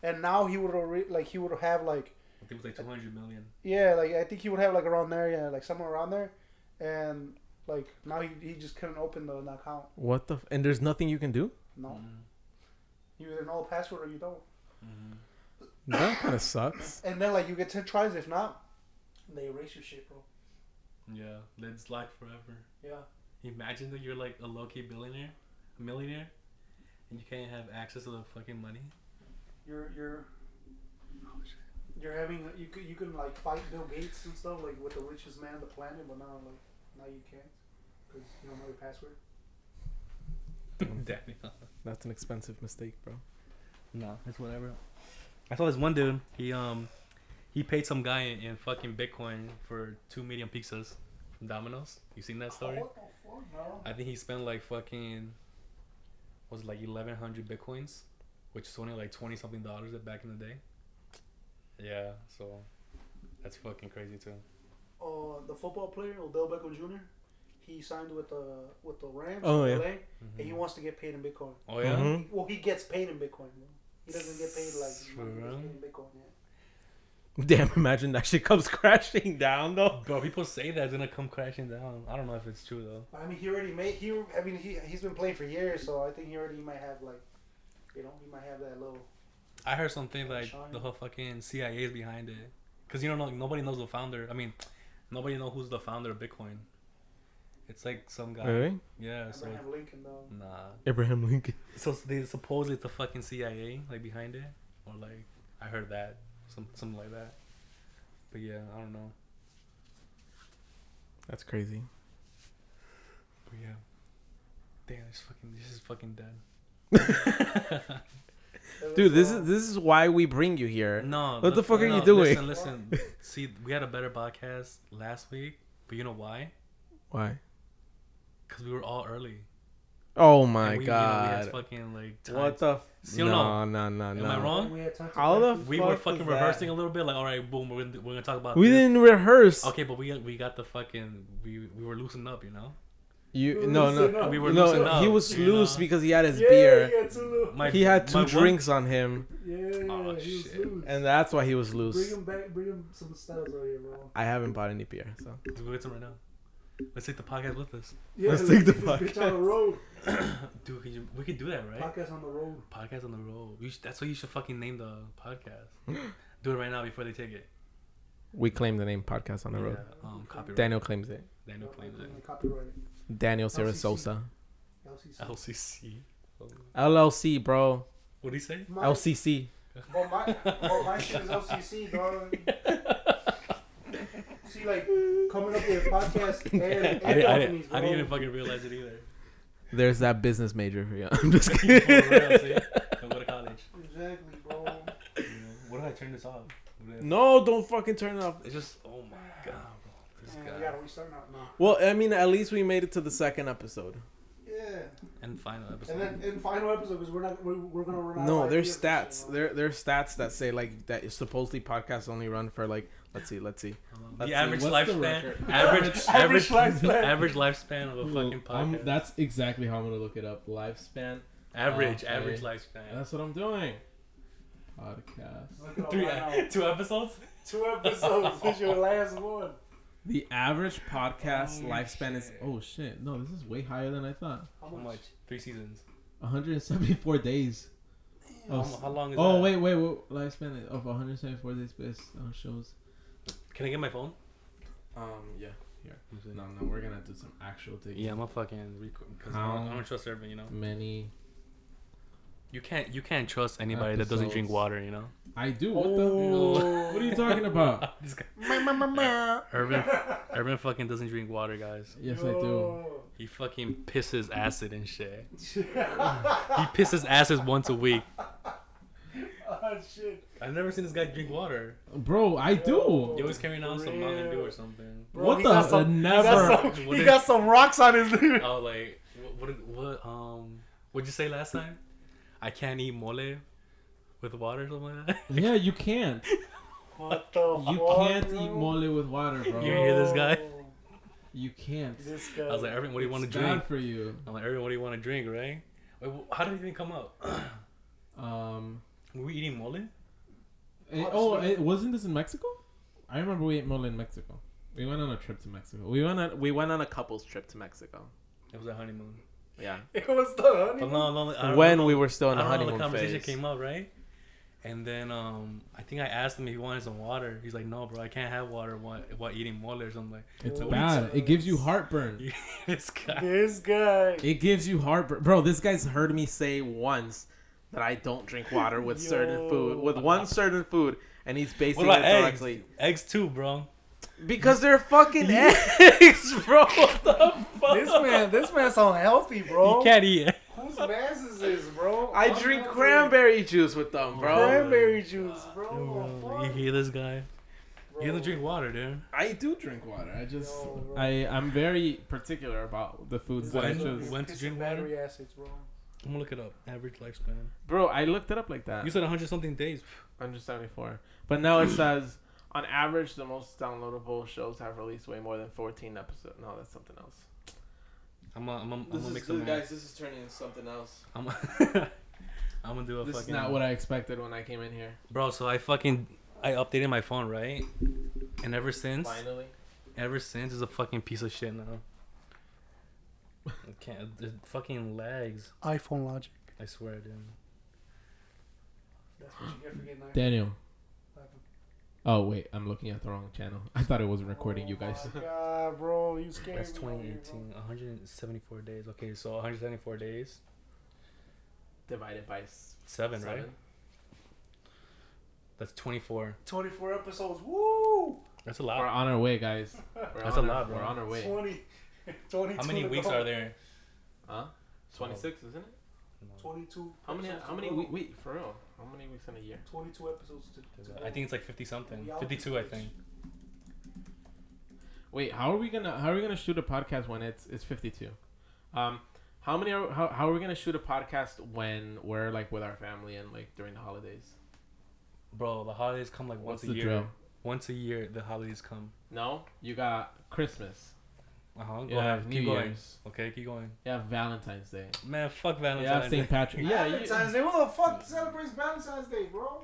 and now he would already like he would have like I think it was like two hundred million. yeah like I think he would have like around there yeah like somewhere around there, and like now he, he just couldn't open the, the account. What the? F- and there's nothing you can do. No, Mm-hmm. you either know the password or you don't. Mm-hmm. That kind of sucks. [coughs] And then like you get ten tries. If not, they erase your shit, bro. Yeah, it's like forever. Yeah. Imagine that you're like a low key billionaire, a millionaire, and you can't have access to the fucking money. You're you're you're having you could you can like fight Bill Gates and stuff like with the richest man on the planet, but now like now you can't because you don't know your password. [laughs] Damn. That's an expensive mistake, bro. No, it's whatever. I saw this one dude. He um, he paid some guy in, in fucking Bitcoin for two medium pizzas from Domino's. You seen that story? What the fuck, no? I think he spent like fucking was it like eleven hundred bitcoins, which is only like twenty something dollars back in the day. Yeah, so that's fucking crazy too. Uh, the football player Odell Beckham Jr. He signed with the with the Rams Oh, in yeah. LA, and he wants to get paid in Bitcoin. Oh yeah. Mhm. He- well, he gets paid in Bitcoin. bro. He doesn't get paid like For money, he gets real? paid in Bitcoin. Yeah. [laughs] Damn! Imagine that shit comes [laughs] crashing down though. Bro, people say that it's gonna come crashing down. I don't know if it's true though. I mean, he already made. He, I mean, he he's been playing for years, so I think he already might have like, you know, he might have that little. I heard something like Shine. the whole fucking CIA is behind it, cause you don't know nobody knows the founder. I mean, nobody know who's the founder of Bitcoin. It's like some guy. Really? Yeah. So Abraham Lincoln though. nah. Abraham Lincoln. [laughs] So they supposedly it's the fucking CIA like behind it, or like I heard that some something like that. But yeah, I don't know. That's crazy. But yeah, damn, this fucking this is fucking dead. It [laughs] Dude, this is this is why we bring you here. No, What the look- fuck are no, you doing? Listen, [laughs] listen. See, we had a better podcast last week, but you know why? Why? Because we were all early. Oh And my we, you know, we had god! fucking like time. what the? F- See no, no? no, no, Am I wrong? We had time to How the practice. We were was fucking that? rehearsing a little bit, like all right, boom, we're gonna, we're gonna talk about. We this. didn't rehearse. Okay, but we we got the fucking we we were loosened up, you know. You We no no up. We were no. up, He was loose know? because he had his yeah, beer. he had two. My- He had two my one- drinks on him, Yeah, Oh, he was shit. loose. and that's why he was loose. Bring loose. him back. Bring him some styles out here, bro. I haven't bought any beer, so Let's go get some right now. Let's take the podcast with us, Yeah, Let's take the get bitch podcast. on the road. [coughs] dude. Can you, we could do that, right? Podcast on the road. Podcast on the road. You should, that's what you should fucking name the podcast. [gasps] do it right now before they take it. we claim the name podcast on the road. Um, copyright. Daniel claims it. Daniel claims it. Copyright. Daniel LCC. Sarasosa. LCC. LCC. Oh. LLC, bro. What do you say? My, LCC. Well, my, well, my shit is LCC, dog. [laughs] see like coming up with podcasts [laughs] and, and I, didn't- I, companies, didn't, bro. I didn't even fucking realize it either. There's that business major for you. [laughs] I'm just For kidding. Don't go to college. Exactly, bro. You know? What did I turn this off? What did I- no, don't fucking turn it off. It's just, oh my god, bro. This Damn, guy. we gotta restart now. Well, I mean, at least we made it to the second episode. Yeah. And final episode. And then in final episode, because we're not, we're, we're gonna run out. No, there's stats. shit, There, there's stats that say like that supposedly podcasts only run for like. Let's see. Let's see. Let's the see, average what's lifespan. record? Average, [laughs] Average average, lifespan. average lifespan of a fucking I'm- podcast. that's exactly how I'm gonna look it up. Lifespan. average, ah, okay. average lifespan. That's what I'm doing. Podcast. Look it up Three, right two episodes. Two episodes. this is your last one. The average podcast Holy lifespan is oh shit no this is way higher than I thought. How How much? Three seasons. 174 days. How, Oh, how long is oh that? wait wait wait lifespan of 174 days based on shows. Can I get my phone? Um yeah here no no we're gonna do some actual taking. Yeah, I'm a fucking record because I, How don't- I don't trust everyone. You know, Many you can't you can't trust anybody that doesn't drink water. You know. I do. What the? Oh. What are you talking about? [laughs] This guy, Irvin. [laughs] Irvin, Irvin fucking doesn't drink water, guys. Yes, I do. He fucking pisses acid and shit. [laughs] He pisses acid once a week. oh shit. I've never seen this guy drink water. Bro, I do. He always carrying on some Mountain Dew or something. Bro, What the- got some- uh, he never. got some- What He did- got some rocks on his dude. Oh, like what? What? what um, what'd you say last time? I can't eat mole with water or something like that. Yeah, you can't. [laughs] What the You fuck, can't bro? eat mole with water, bro. You hear this guy? [laughs] You can't. This guy. I was like, Irvin, what do you want to It's drink? bad for you. I'm like, Irvin, what do you want to drink, right? Wait, wh- how did it even come up? [clears throat] Um. Were we eating mole? it- Oh, oh, it, wasn't this in Mexico? I remember we ate mole in Mexico. We went on a trip to Mexico. We went on we went on a couples trip to Mexico. It was a honeymoon. Yeah. [laughs] it was the honey. But no, no, When know- we were still in the don't know, honeymoon the conversation phase. came up, right? And then um, I think I asked him if he wanted some water. He's like, "No, bro, I can't have water while, while eating mole or something." It's Oh, bad. It gives you heartburn. Like, [laughs] this guy. This guy. It gives you heartburn, bro. This guy's heard me say once that I don't drink water with certain food, with one certain food, and he's basically What about eggs? directly Eggs too, bro. Because they're fucking [laughs] eggs, bro. What the fuck? This man, this man's unhealthy, bro. You can't eat. it. Whose mess is this, bro? I drink Unhealthy. cranberry juice with them, bro. Cranberry juice, bro. Bro, Fuck, you hear this guy? bro. He doesn't drink water, dude. I do drink water. I just, Yo. I, I'm very particular about the foods that I When- choose. when- to drink water? battery acids, bro. I'm gonna look it up. Average lifespan. Bro, I looked it up like that. You said 100 something days. 174. But now it says, on average, the most downloadable shows have released way more than 14 episodes. No, that's something else. I'm gonna, I'm gonna, I'm This gonna make some. guys, this is turning into something else. I'm, [laughs] I'm gonna do a This fucking. is not what I expected when I came in here. Bro, so I fucking I updated my phone, right? And ever since, Finally. ever since, is a fucking piece of shit now. I can't. It fucking lags. iPhone logic. I swear, dude. That's what you get for getting. Daniel. Oh, wait. I'm looking at the wrong channel. [laughs] I thought it was recording you guys. Oh my God, bro, you scared That's me. 2018. 174 days. Okay, so 174 days. Divided by s- Seven, right? That's 24. 24 episodes. Woo! That's a lot. We're on our way, guys. [laughs] We're That's on a our- lot, bro. We're on our way. 20. 22 How many weeks are there? Huh? 26, isn't it? 22. How many? episodes How many? go. Wait, wait, for real? How many weeks in a year? 22 episodes to, to. I think it's like 50 something. 52, I think. Wait, how are we gonna how are we gonna shoot a podcast when it's it's 52? Um, how many are how, how are we gonna shoot a podcast when we're like with our family and like during the holidays? Bro, the holidays come like once What's a the year. drill? Once a year, the holidays come. No, you got Christmas. Uh huh. Go You have ahead. New Keep going. Year's. Okay, keep going. You have Valentine's Day. Man, fuck You have Valentine's St. Day. Yeah, Valentine's Day. Who the fuck celebrates Valentine's Day, bro?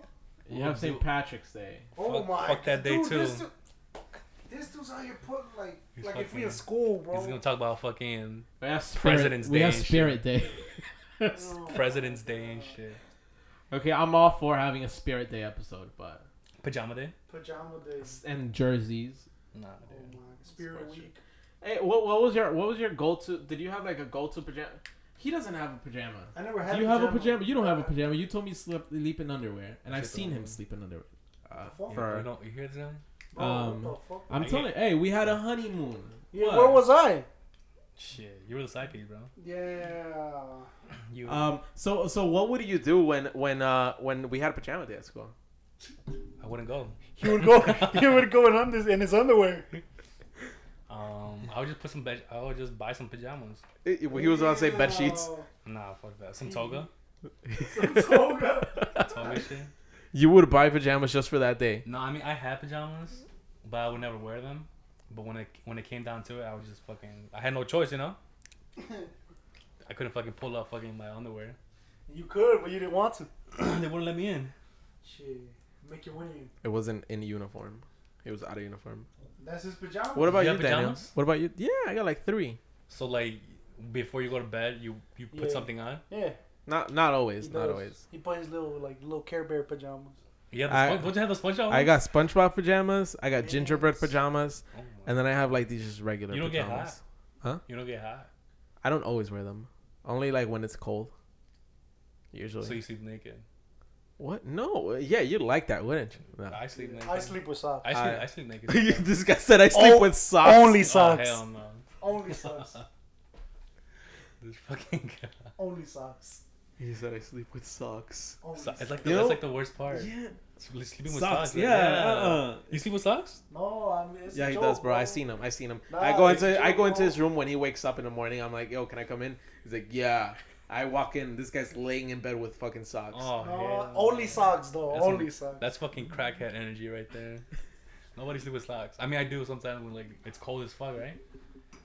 you have St. Patrick's Day. Oh Fuck- my fuck that day dude, too. This, dude- this dude's out here putting like, He's like if we fucking- in school, bro. He's gonna talk about fucking We have Spirit, President's Day. we have and shit. Spirit Day. Oh, [laughs] President's Day and shit. okay, I'm all for having a Spirit Day episode, but Pajama Day? Pajama day. and jerseys. Nah, Oh dude. my, Spirit Sweatshirt. Week. Hey, what what was your what was your go to? Did you have like a go to pajama? He doesn't have a pajama. I never had. Do you have a pajama? You don't have a pajama. You told me sleep sleep in underwear, and I've seen him sleep in underwear. Uh, fuck? You, for you, know, you hear this guy? Bro, Um, what the fuck? I'm I telling you, hey, we had a honeymoon. Yeah, What? where was I? Shit, you were the side piece, bro. Yeah. You. Um. So so what would you do when when uh when we had a pajama day at school? I wouldn't go. He would go. he would go in, [laughs] under, in his underwear. Um, I would just put some bed. I would just buy some pajamas. He was about to say bed sheets. Nah, fuck that. Some toga. Some toga. [laughs] Toga shit. You would buy pajamas just for that day. No, I mean I had pajamas, but I would never wear them. But when it when it came down to it, I was just fucking. I had no choice, you know. [laughs] I couldn't fucking pull up fucking my underwear. You could, but you didn't want to. [clears throat] they wouldn't let me in. Shit, make you win. It wasn't in uniform. It was out of uniform. That's his pajamas. What about You you, have Daniel? What about you? Yeah, I got like three. So like before you go to bed, you you put Yeah. something on. Yeah, Not not always. he Not does. always. He put his little like little Care Bear pajamas. Yeah, have the I- don't you have the SpongeBob? I got SpongeBob pajamas. I got gingerbread pajamas, Oh and then I have like these just regular pajamas. You don't get pajamas. You don't get hot, I don't always wear them. Only like when it's cold. Usually. so you sleep naked. What? No. Yeah, you'd like that, wouldn't you? No. I sleep naked. I sleep with socks. I sleep. I- I, sleep naked. [laughs] this guy said I oh, sleep Oh, with socks. Only Oh socks. hell no. Only socks. [laughs] This fucking guy. Only socks. He said I sleep with socks. Only So, it's socks. like the, You that's like the worst part. Yeah. Sleeping with Socks. socks. Yeah. Uh-uh. You sleep with socks? no, I mean it's Yeah, a he joke, does, bro. I seen him. I seen him. I go it's a into I go into bro. his room when he wakes up in the morning. I'm like, yo, can I come in? He's like, yeah. I walk in. This guy's laying in bed with fucking socks. Oh, No, hell only socks though. That's only some- socks. That's fucking crackhead energy right there. [laughs] Nobody sleep with socks. I mean, I do sometimes when like it's cold as fuck, right?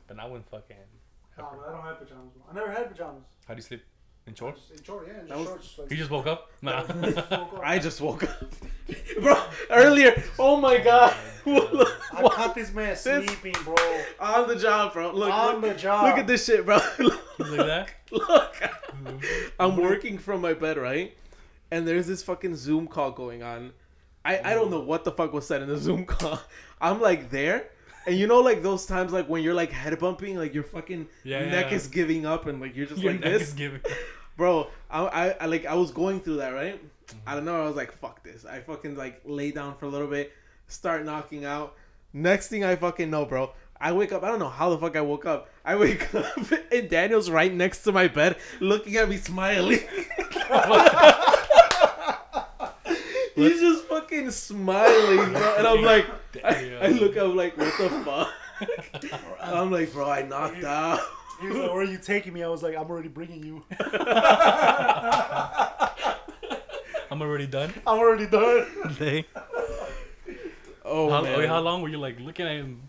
But not when fucking. Nah, I don't have pajamas. Bro. I never had pajamas. How do you sleep? In shorts? In short, yeah, in That was- shorts. Like, You just woke up? Nah. [laughs] I just woke up, [laughs] bro. Earlier. Oh my oh god. Look, I caught this man sleeping, bro. on the job, bro. Look, on look, the job. look at this shit, bro. He's like that? [laughs] look. I'm working from my bed, right? And there's this fucking Zoom call going on. I, I don't know what the fuck was said in the Zoom call. [laughs] I'm like there, and you know like those times like when you're like head bumping, like your fucking Yeah, neck yeah. is giving up, and like you're just [laughs] Your like this, bro. I, I I like I was going through that right. Mm-hmm. I don't know. I was like fuck this. I fucking like lay down for a little bit, start knocking out. Next thing I fucking know, bro. I wake up. I don't know how the fuck I woke up. I wake [laughs] up and Daniel's right next to my bed, looking at me, smiling. [laughs] He's just fucking smiling, bro. And I'm like, I, I look up like, what the fuck? I'm like, bro, I knocked out. He was like, "Where are you taking me?" I was like, "I'm already bringing you. [laughs] I'm already done. I'm already done." Oh how, man. wait, how long were you like looking at him?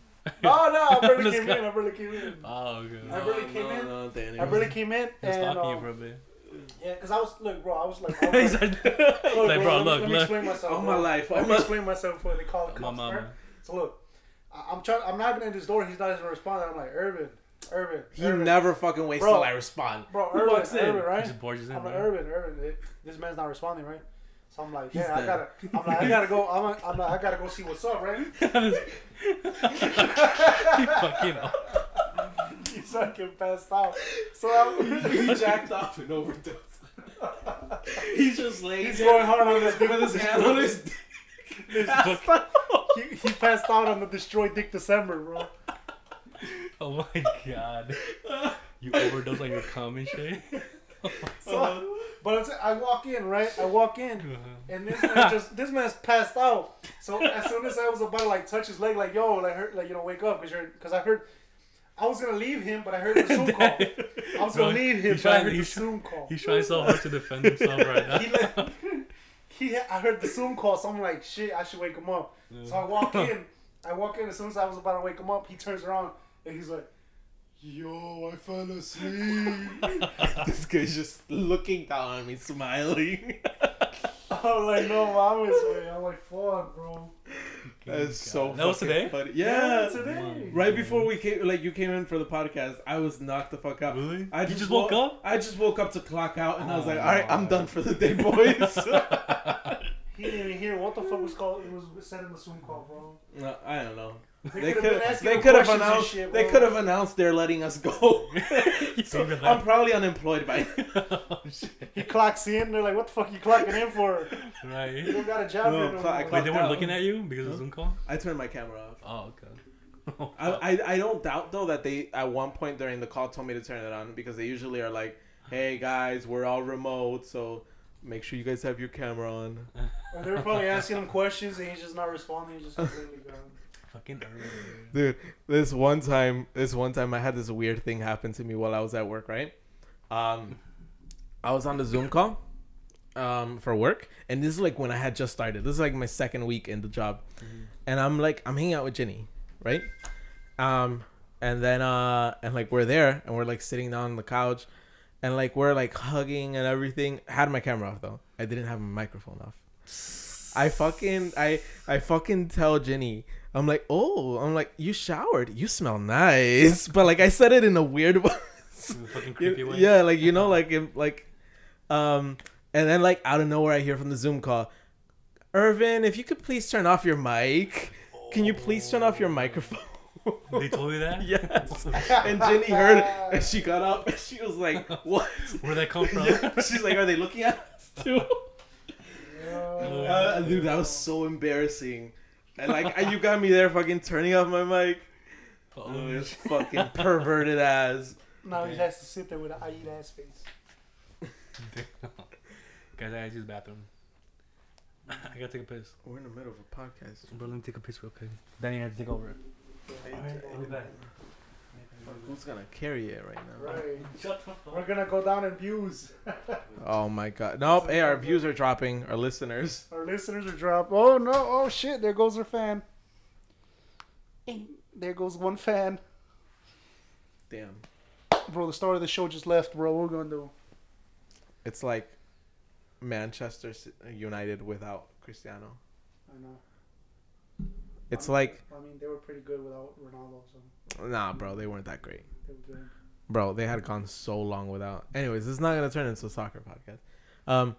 No, [laughs] no, I barely came in. I barely came in. Oh, okay. I barely came in. No, Daniel. I barely came in, He was and stalking you um, for a bit. yeah, cause I was look, bro. I was like, [laughs] I was He's like, like, look, [laughs] like, bro, let me- look, let me explain myself. All bro. my life, all Let me my- explain myself before they call the My cops. mama. So look, I- I'm trying. I'm knocking at his door. He's not even responding. I'm like, Irvin, Irvin. He Irvin. never fucking waits Bro. till I respond. Bro, Who Irvin, walks in? Irvin, He right? just in, I'm like. Irvin, Irvin. This man's not responding, right? So I'm like, yeah, I gotta. I'm like, I gotta go. I'm like, I'm like, I gotta go see what's up, right? [laughs] he fucking. He's fucking passed out. So I'm, he jacked off and overdosed. [laughs] He's just laying he's there going hard on his dick. with his hand on his dick. He, he passed out on the destroyed Dick December, bro. Oh my god. You overdose on your cum and shit? [laughs] So, uh-huh. But saying, walk in, right? I walk in, mm-hmm. and this man just this man's passed out. So as soon as I was about to like touch his leg, like yo, like hurt, like you know, wake up, cause you're, cause I heard, I was gonna leave him, but I heard the Zoom call. [laughs] I was gonna leave him, he's but I trying- heard the Zoom call. He's trying so hard to defend himself right [laughs] now. He [laughs] like, he, I heard the Zoom call, so I'm like, shit, I should wake him up. So I walk in, I walk in as soon as I was about to wake him up, he turns around and he's like, yo, I fell asleep. [laughs] this guy's just looking down at me, smiling. [laughs] I'm like, no, mames, way. I'm like, fuck, bro. That's so. That was today? Funny. Yeah. today. Right before we came, like you came in for the podcast, I was knocked the fuck out. Really? I You just, just woke up? I just woke up to clock out, and I was Oh, like, "All right, I'm done for the day, boys." [laughs] He didn't even hear what the fuck was called. It was said in the Zoom call, bro. no, I don't know. They could've could been asking they could have announced shit, they could have announced they're letting us go. [laughs] so [laughs] I'm probably unemployed by [laughs] oh. He clocks in. They're like, "What the fuck you clocking in for? You don't got a job No, here no clock- more." Wait, they weren't out. looking at you because of Zoom call? I turned my camera off. Oh, okay. Oh, I. I, I don't doubt though that they at one point during the call told me to turn it on because they usually are like, "Hey guys, we're all remote, so make sure you guys have your camera on." Or they're probably asking him questions and he's just not responding. He's just completely gone. Fucking early. Dude, this one time, this one time, I had this weird thing happen to me while I was at work. Right, um, I was on the Zoom call, um, for work, and this is like when I had just started. This is like my second week in the job, and I'm like, I'm hanging out with Jenny, right, um, and then uh, and like we're there, and we're like sitting down on the couch, and like we're like hugging and everything. I had my camera off though. I didn't have my microphone off. I fucking I I fucking tell Jenny. I'm like, oh, I'm like, you showered. You smell nice. But like I said it in a weird [laughs] way. Fucking creepy way. Yeah, like you know, like if, like, um, and then like out of nowhere, I hear from the Zoom call, Irvin, if you could please turn off your mic. Can you please turn off your microphone? They told you that? [laughs] yes. And Jenny heard it, and she got up and she was like, "What?" Where'd that come from? [laughs] Yeah. She's like, "Are they looking at us too?" Uh, dude, that was so embarrassing. And like, you got me there, fucking turning off my mic. Oh, it's fucking perverted ass. Now he has to sit there with an I eat ass face. [laughs] Guys, I gotta use the bathroom. [laughs] I gotta take a piss. We're in the middle of a podcast. Bro, let me take a piss real quick. Danny had to take over. Alright, I'll be back. Who's gonna carry it right now? Right. Shut the We're gonna go down in views. [laughs] Oh my god. Nope. Hey, our views are dropping. Our listeners. Our listeners are dropped. Oh no! Oh shit! There goes our fan. There goes one fan. Damn. Bro, the star of the show just left, bro. What we gonna do? It's like Manchester United without Cristiano. I know. It's I mean- like, I mean, they were pretty good without Ronaldo, so nah, bro, they weren't that great. they were good. Bro, they had gone so long without. Anyways, this is not gonna turn into a soccer podcast. Um,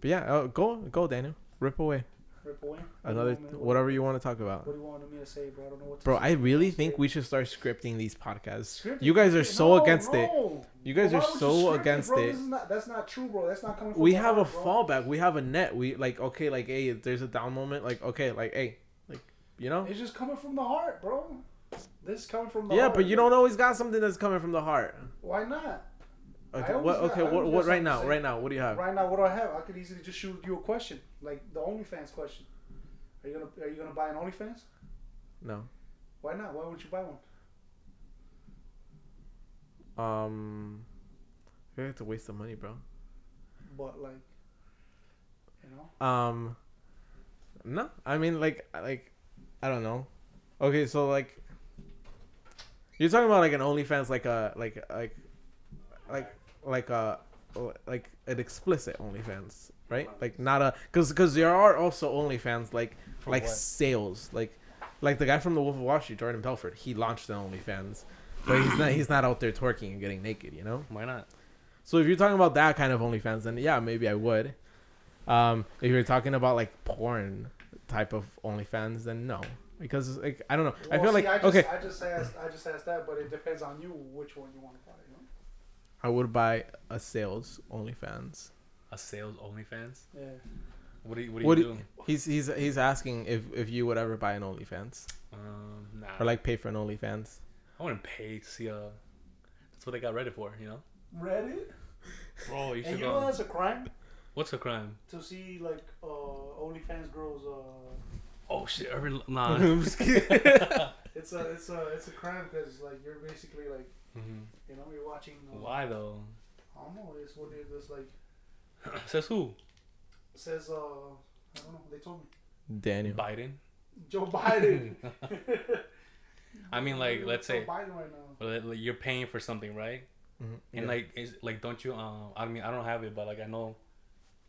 but yeah, uh, go go Daniel, rip away Rip away. another What do you want me- whatever you want to talk about. What do you want me to say, bro? I don't know what to Bro, say. I really think we should start scripting these podcasts. Scripted? You guys are so No, against it. You guys are so against bro? it. Not, that's not true, bro. That's not coming from We have a bro. fallback. We have a net. We like okay, like hey, if there's a down moment, like okay, like hey, like you know. It's just coming from the heart, bro. This is coming from the Yeah, heart. but you don't always got something that's coming from the heart. Why not? Okay, what? Okay, I what? What right now? Right now, what do you have? Right now, what do I have? I could easily just shoot you a question, like the OnlyFans question. Are you gonna Are you gonna buy an OnlyFans? No. Why not? Why would you buy one? Um, you have to waste the money, bro. But like, you know, Um, no, I mean like like I don't know. Okay, so like you're talking about like an OnlyFans, like a like like like like a like an explicit OnlyFans, right? Like not a because because there are also OnlyFans like For like what? sales, like like the guy from the Wolf of Wall Street, Jordan Belfort. He launched an OnlyFans, but he's not he's not out there twerking and getting naked, you know. Why not? So if you're talking about that kind of OnlyFans, then yeah, maybe I would. Um, if you're talking about like porn type of OnlyFans, then no, because like I don't know. I feel see, like I just, okay, I just asked. I just asked that, but it depends on you which one you want to buy. You know? I would buy a sales OnlyFans. A sales OnlyFans? Yeah. What do you What do What you do- do? He's he's he's asking if if you would ever buy an OnlyFans Um, nah. or like pay for an OnlyFans. I wouldn't pay to see a. That's what they got Reddit for, you know. Reddit. Bro, you should. And should you know that's a crime What's a crime? to see like uh OnlyFans girls. Uh, Oh shit! Every nah. [laughs] I'm just kidding. [laughs] it's a it's a it's a crime because like you're basically like Mhm. you know you're watching. Uh, Why though? I don't know. It's what it is like. [clears throat] Says who? Says uh I don't know. They told me Daniel. Biden. Joe Biden. [laughs] [laughs] I mean, like, let's Joe say- Biden right now. Like, you're paying for something, right? Mhm. And Yeah. like, is like, don't you? Um, I mean, I don't have it, but like, I know.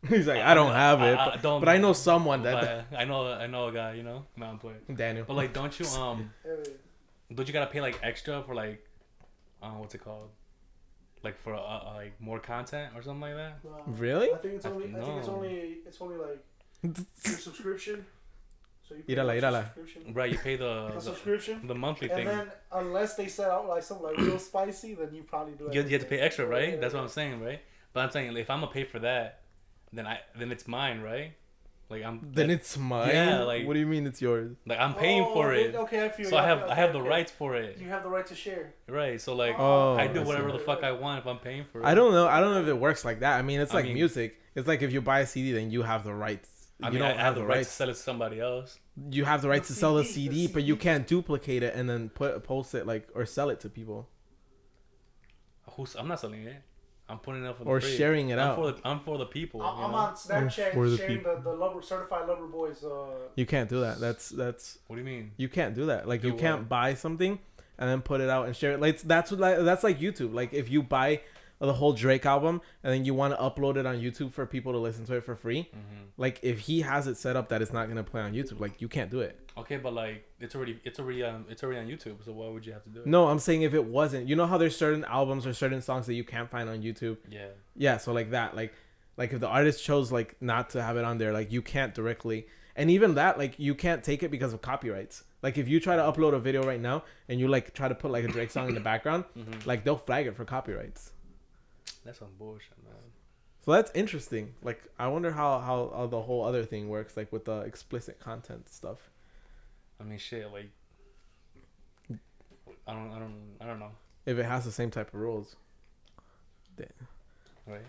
[laughs] he's like I don't have it, I- I but, don't- but I know someone that I know, I know a guy, you know, not employed. Daniel. But like, don't you? Um, don't you gotta pay like extra for like, uh, what's it called? Like for uh, uh, like more content or something like that. uh, Really? I think it's only. I think it's only. It's only like [laughs] your subscription. So you pay Írala, a írala. subscription. Right, you pay the the, subscription. the monthly And thing. then unless they set out like something like real spicy, then you probably do. You, you have to pay extra, right? yeah, That's what. I'm saying, right? But I'm saying if I'm gonna pay for that, then I then it's mine, right? Like I'm Then like, it's mine. Yeah, like- what do you mean it's yours? like I'm paying Oh, for it, Okay, I feel so you. I have Okay, I have the okay. rights for it, You have the right to share. right? So like Oh, I do I whatever the fuck I want if I'm paying for it. I don't know. I don't know if it works like that. I mean, it's I like mean- music. It's like if you buy a CD, then you have the rights. I you mean, don't I have the right to sell it to somebody else. You have the right The to sell the CD, the CD, but you can't duplicate it and then put post it like or sell it to people Who's I'm not selling it. I'm putting it up for or free. sharing it I'm out. for the I'm for the people. I'm, you I'm on Snapchat For the sharing the, the lover, certified lover boys. Uh, You can't do that. That's that's What do you mean? you can't do that. Like Do you can't buy something and then put it out and share it. Like that's what like, that's like YouTube. Like if you buy the whole Drake album and then you want to upload it on YouTube for people to listen to it for free, hmm like if he has it set up that it's not gonna play on YouTube, like you can't do it. Okay, but like it's already it's already on it's already on YouTube. So why would you have to do it? No, I'm saying if it wasn't, you know how there's certain albums or certain songs that you can't find on YouTube. Yeah. Yeah, so like that, like like if the artist chose like not to have it on there, like you can't directly, and even that, like you can't take it because of copyrights. Like if you try to upload a video right now and you like try to put like a Drake song in the [coughs] background, hmm like they'll flag it for copyrights. That's some bullshit, man. So that's interesting. Like I wonder how how, how the whole other thing works, like with the explicit content stuff. I mean, shit. Like, I don't, I don't, I don't know. If it has the same type of rules. Right?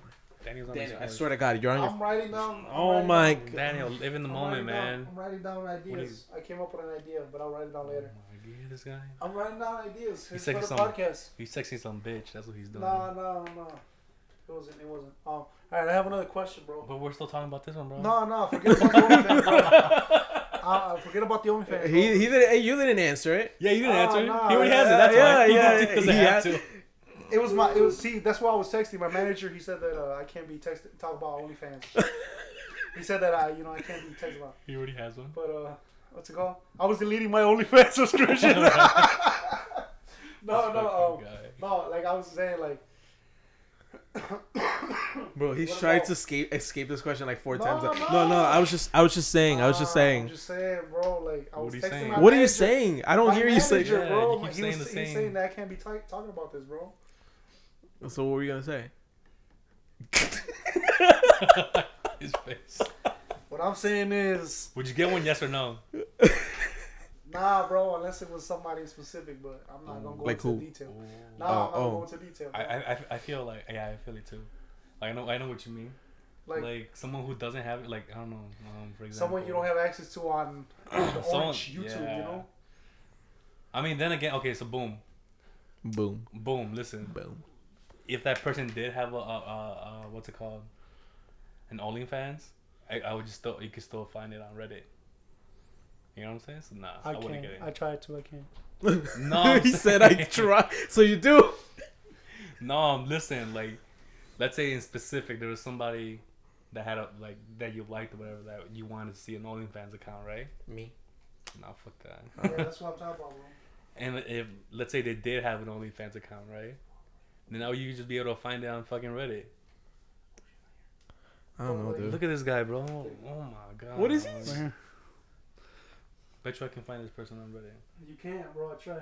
Daniel's on Daniel, I swear to God, you're on your. I'm writing down. I'm Oh writing my down- God. Daniel, live in the I'm moment, writing down- man. I'm writing down do ideas. I came up with an idea, but I'll write it down later. Oh my God, this guy. I'm writing down ideas. It's said for the some- podcast. He's texting some bitch. That's what he's doing. No, no, no. It wasn't. It wasn't. Um. All right. I have another question, bro. But we're still talking about this one, bro. No, no. Forget about the OnlyFans. bro. uh, [laughs] uh, forget about the OnlyFans. bro. He he didn't. Hey, you didn't answer it. Yeah, you didn't Oh, answer. it. no, he already yeah, has it. That's yeah, why. yeah, He doesn't he have had- to. It was my. It was. See, that's why I was texting my manager. He said that uh, I can't be texting talk about OnlyFans. [laughs] he said that I, you know, I can't be texting about. He already has one. But uh, what's it called? I was deleting my OnlyFans [laughs] subscription. [laughs] no, no, um, no. Like I was saying, like [coughs] Bro, he's What tried about- to escape escape this question like four No, times. no. no, no, I was just I was just saying. I was just uh, saying. I'm just saying, bro. Like I What was are you texting saying? my What are you saying? I don't my hear you say. manager, Yeah, bro. you keep he saying was, the he's saying that I can't be ta- talking about this, bro. So what were you gonna say? [laughs] His face. What I'm saying is, Would you get one? Yes or no? [laughs] nah, bro. Unless it was somebody specific, but I'm not gonna go Like into who? detail. Ooh. Nah, Oh, I'm not oh. gonna go into detail. I, I, I- I feel like yeah, I feel it too. Like I know I know what you mean. like, Like, someone who doesn't have it, like I don't know, um, for example. someone you don't have access to on [clears throat] the Someone- orange YouTube, yeah. you know. I mean, then again, okay, so boom, Boom, boom. Listen, boom. if that person did have a, a, a, a what's it called, an OnlyFans, I, I would just still you could still find it on Reddit. You know what I'm saying? So nah, I, I wouldn't can't. get I tried to. I can't. [laughs] No, [laughs] I'm he said I saying- try. So you do. No, listen, like, let's say in specific, there was somebody that had a like that you liked or whatever that you wanted to see an OnlyFans account, right? Me. No, fuck that. Oh, yeah, that's what I'm talking about, bro. [laughs] And if let's say they did have an OnlyFans account, right? Then now you just be able to find it on fucking Reddit. I don't know, dude. Look at this guy, bro. Oh my god. What is he? Right. Bet you I can find this person on Reddit. You can't, bro. I tried.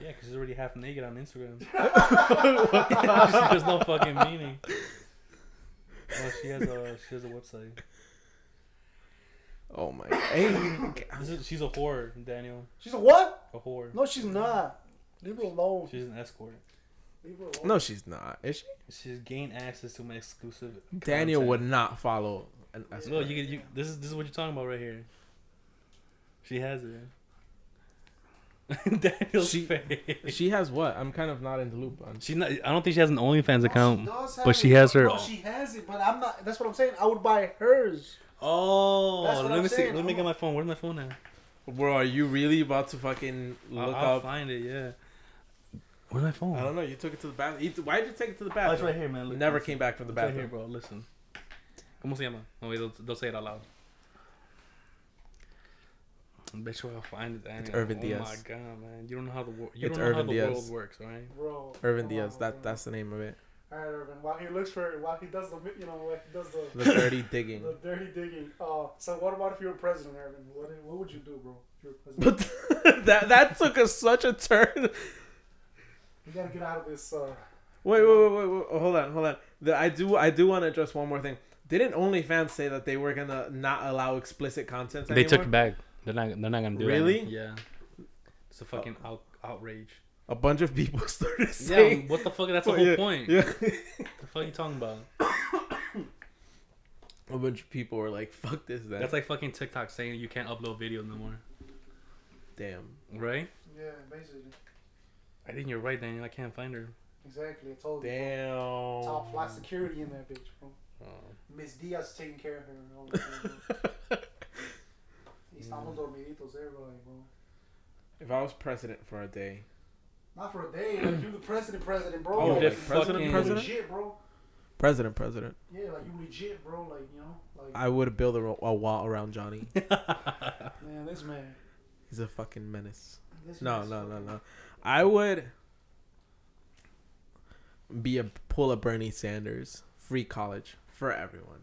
Yeah, because he's already half naked on Instagram. [laughs] [laughs] There's no fucking meaning. Oh, she has a she has a website. Oh my. Hey. [coughs] Is, she's a whore, Daniel. She's a what? A whore. No, she's not. Leave her alone. She's an escort. Leave her alone. No, she's not. Is she? She's gained access to my exclusive. Daniel content. would not follow. An Look, escort. you, you this is this is what you're talking about right here. She has it. [laughs] Daniel's She- face. She has what? I'm kind of not in the loop on. She's not. I don't think she has an OnlyFans No, account. she does have but she has her- No, she has it, but I'm not. That's what I'm saying. I would buy hers. Oh, let I'm me see. saying. Let me get my phone. Where's my phone at? Bro, are you really about to fucking I'll, look I'll up? find it. Yeah. Where's my phone? I don't know. You took it to the bathroom. Why did you take it to the Oh, bathroom? it's right here, man. Look, Never it's- came back from the it's right here, bathroom. bro. Listen. ¿Cómo se llama? No, wait, don't, don't say it out loud. I bet you I'll find it. Daniel. Irvin oh Diaz. Oh my god, man! You don't know how the world. You It's don't know Irvin how the Diaz. world works, all right? Bro. Irvin Diaz. on, That bro. that's the name of it. All right, Irvin. While he looks for, while he does the, you know, while he does the, The dirty [laughs] digging. the dirty digging. Uh, so what about if you were president, Irvin? What what would you do, bro? If you were president, But [laughs] that that took us such a turn. We gotta get out of this. Uh, Wait, wait, wait, wait, wait, hold on, hold on. The, I do, I do want to address one more thing. Didn't OnlyFans say that they were gonna not allow explicit content They anymore? took it back. They're not. They're not gonna do it. Really? it. Yeah. It's a fucking out, outrage. A bunch of people [laughs] started saying, Yeah. What the fuck? That's the whole yeah, point. Yeah. [laughs] The fuck you talking about? A bunch of people were like, "Fuck this." Then. That's like fucking TikTok saying you can't upload videos no more. damn. Right? yeah, basically, I think you're right, Daniel. I can't find her. exactly. I told you. Damn. Top flight security in that bitch, bro. Oh. Miss Diaz taking care of her. all the time, bro. [laughs] Estamos mm. dormiditos there, bro. If I was president for a day, Not for a day. Like you, the president, president, bro. Oh, like, like president, president? legit, bro. president, president, Yeah, like you legit, bro. Like you know, like I would build a, a wall around Johnny. man, this man. He's a fucking menace. This No, man's no, no, no. I would be a pull a Bernie Sanders, free college for everyone,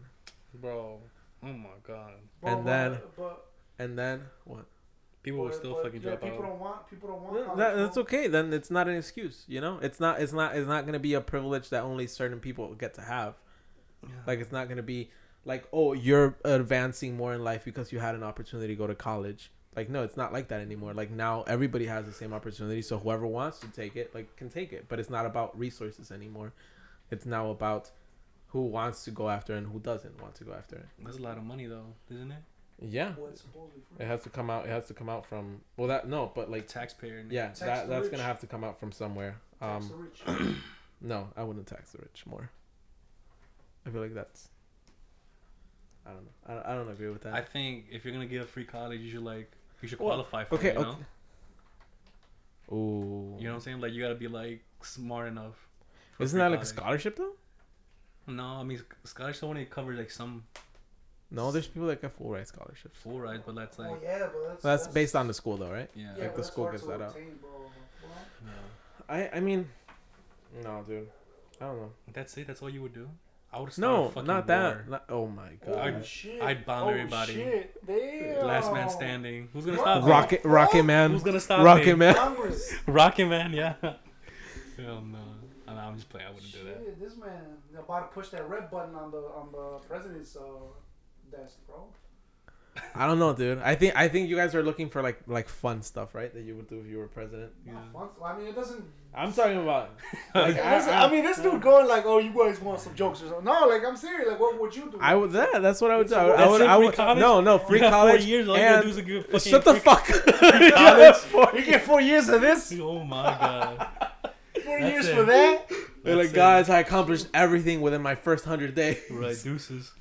Bro. Oh my god. Bro, And but- then- but, and then what? People will still but, fucking yeah, drop people out. don't want. People don't want. College, that- that's okay. Then it's not an excuse. You know, it's not. It's not. It's not gonna be a privilege that only certain people get to have. Like it's not gonna be like, oh, you're advancing more in life because you had an opportunity to go to college. Like no, it's not like that anymore. Like now everybody has the same opportunity, so whoever wants to take it, like can take it. But it's not about resources anymore. It's now about who wants to go after and who doesn't want to go after it. That's a lot of money though, isn't it? Yeah, Well, it's supposedly free. it has to come out. It has to come out from. Well, that no, but Like like taxpayer. yeah, Tax that that's rich. gonna have to come out from somewhere. Tax Um, [clears throat] no, I wouldn't tax the rich more. I feel like that's. I don't know. I don't, I don't agree with that. I think if you're gonna give free college, you should like you should Well, qualify for okay, it. You know? okay. Ooh. You know what I'm saying? Like you gotta be like smart enough. Isn't that like a scholarship though? No, I mean scholarship only covers like some No, there's people that get full ride scholarships. full ride, but that's like oh yeah, but that's That's based on the school though, right? yeah. Yeah, like the school hard gets that out. obtain, yeah. I I mean, no, dude. I don't know. That's it. That's all you would do. I would No, not that. Not, oh my Oh, god. I'd- shit. I'd bomb oh, everybody. Shit. Damn. Last man standing. Who's gonna What? stop me? Rocket, Rocket Man, Who's gonna stop Rocket me? Man. Congress. [laughs] Rocket Man, yeah. Hell no. I know, I'm just playing. I wouldn't do that. This man about to push that red button on the on the president's uh, desk, bro. I don't know, dude. I think I think you guys are looking for like like fun stuff, right? That you would do if you were president. Yeah. Not fun. I mean, it doesn't. I'm talking about. [laughs] Like, I, I, I mean, this dude going like, "Oh, you guys want some jokes or something?" No, like I'm serious. Like, what would you do? I would. Yeah, that's what I would do. I would. I would, I would no, no, free You college. Four years. All you gotta and- do is a good fucking. Shut the fuck. [laughs] [laughs] college. Yes, You get four years of this. Oh my god. Four That's years it. for that. They're like, That's it. guys, I accomplished everything within my first hundred days. Right, deuces.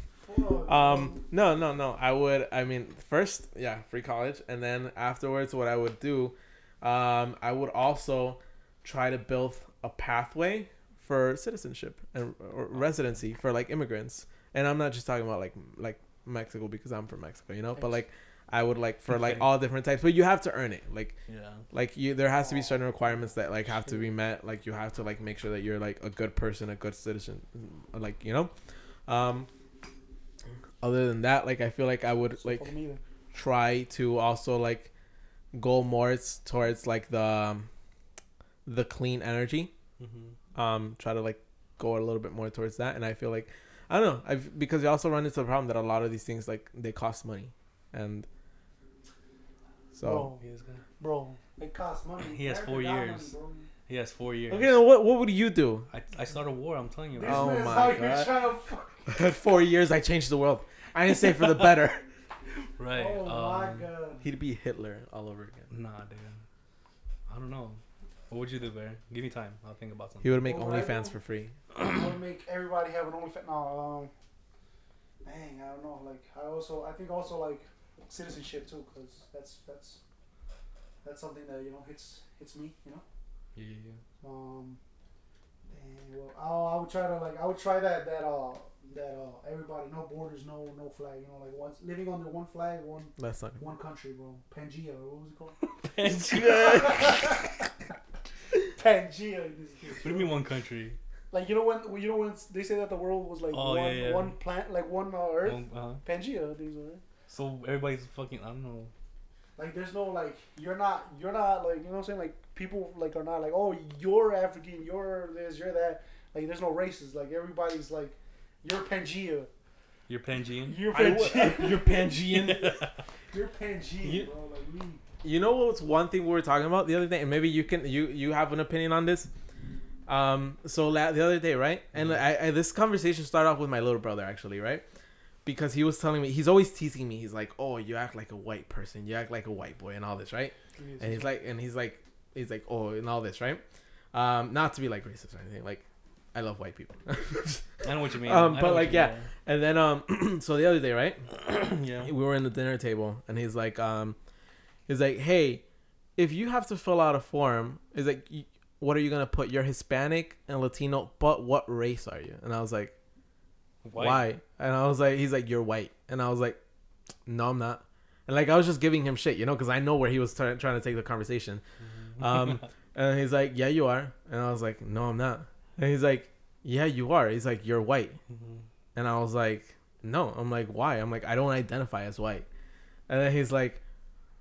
Um, no, no, no. I would. I mean, first, yeah, free college, and then afterwards, what I would do, um, I would also try to build a pathway for citizenship and or residency for like immigrants. And I'm not just talking about like like Mexico because I'm from Mexico, you know, but like I would like for like all different types, but you have to earn it. Like Yeah. like you there has to be certain requirements that like have to be met like you have to like make sure that you're like a good person a good citizen like you know um other than that like i feel like i would like Fuck me then. try to also like go more towards like the um, the clean energy Mm-hmm. um try to like go a little bit more towards that and i feel like i don't know i've because you also run into the problem that a lot of these things like they cost money and so bro, He has, got- bro, it costs money. He has four years. money, bro. he has four years. okay then what, what would you do I, I start a war. I'm telling you. This Oh bro. man's my out here God. Trying [laughs] four years i changed the world i didn't say for the better [laughs] Right. Oh my um, god. he'd be hitler all over again Nah, dude. I don't know. What would you do, Bear? Give me time. I'll think about something. he would make Well, what onlyfans for free [clears throat] I would make everybody have an OnlyFans. No, um, dang, I don't know. Like, I also, I think also like citizenship too, because that's that's that's something that you know hits hits me. You know. Yeah, yeah, yeah. Um, dang, well, oh, I would try to like, I would try that that uh that uh everybody no borders, no no flag. You know, like once living under one flag, one that's not one country, bro. Pangea, what was it called? what [laughs] Pangea. [laughs] What do you mean one country? Like you know when you know when they say that the world was like Oh, one yeah, yeah. one plant like one uh, Earth. Well, uh-huh. Pangea, things like that. So everybody's fucking. I don't know. Like there's no like you're not you're not like you know what I'm saying like people like are not like oh you're African you're this you're that like there's no races like everybody's like you're Pangea You're Pangean. you're I- Pangea [laughs] You're Pangean. [laughs] you're Pangea You- bro like me You know what's one thing we were talking about the other day, and maybe you can you you have an opinion on this. Um, so la- the other day, right, and I, I this conversation started off with my little brother actually, right, because he was telling me he's always teasing me. He's like, "Oh, you act like a white person. You act like a white boy, and all this, right?" And he's like, and he's like, he's like, "Oh, and all this, right?" Um, not to be like racist or anything. Like, I love white people. [laughs] I know what you mean. Um, but like, yeah. and then um, [clears throat] so the other day, right, [clears throat] yeah. we were in the dinner table and he's like um he's like hey if you have to fill out a form is like what are you gonna put? You're hispanic and latino but what race are you? And i was like White. why? And i was like he's like you're white. And i was like no i'm not. And like i was just giving him shit you know because i know where he was try- trying to take the conversation. Um [laughs] and he's like yeah you are. And i was like no i'm not and he's like yeah you are he's like you're white Mhm. and I was like, no. I'm like, why? I'm like, I don't identify as white. And then he's like,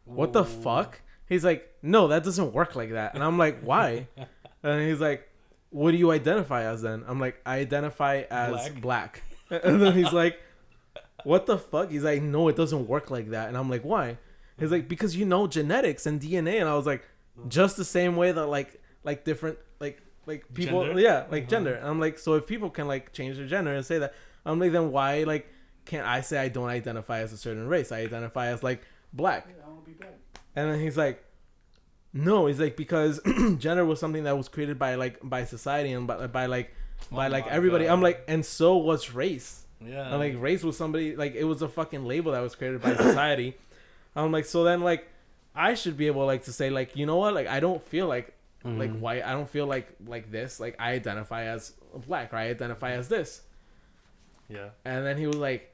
what the fuck? He's like, no, that doesn't work like that. And I'm like, why? [laughs] and he's like, what do you identify as then? I'm like, I identify as black. [laughs] and then he's like, what the fuck? He's like, no, it doesn't work like that. And I'm like, why? He's like, because you know genetics and DNA. And I was like, just the same way that like like different like like people Gender? yeah like Uh-huh. gender. And I'm like, so if people can like change their gender and say that, I'm like, then why like can't I say I don't identify as a certain race? I identify as like black. yeah, I want to be black And then he's like, no, he's like because [clears throat] gender was something that was created by like by society and by, by like by Oh like everybody. God. I'm like, and so was race. Yeah. And like race was somebody like it was a fucking label that was created by society. [coughs] I'm like, so then like I should be able like to say like, you know what, like I don't feel like like Mhm. white. I don't feel like like this. Like I identify as black or I identify as this. Yeah. And then he was like,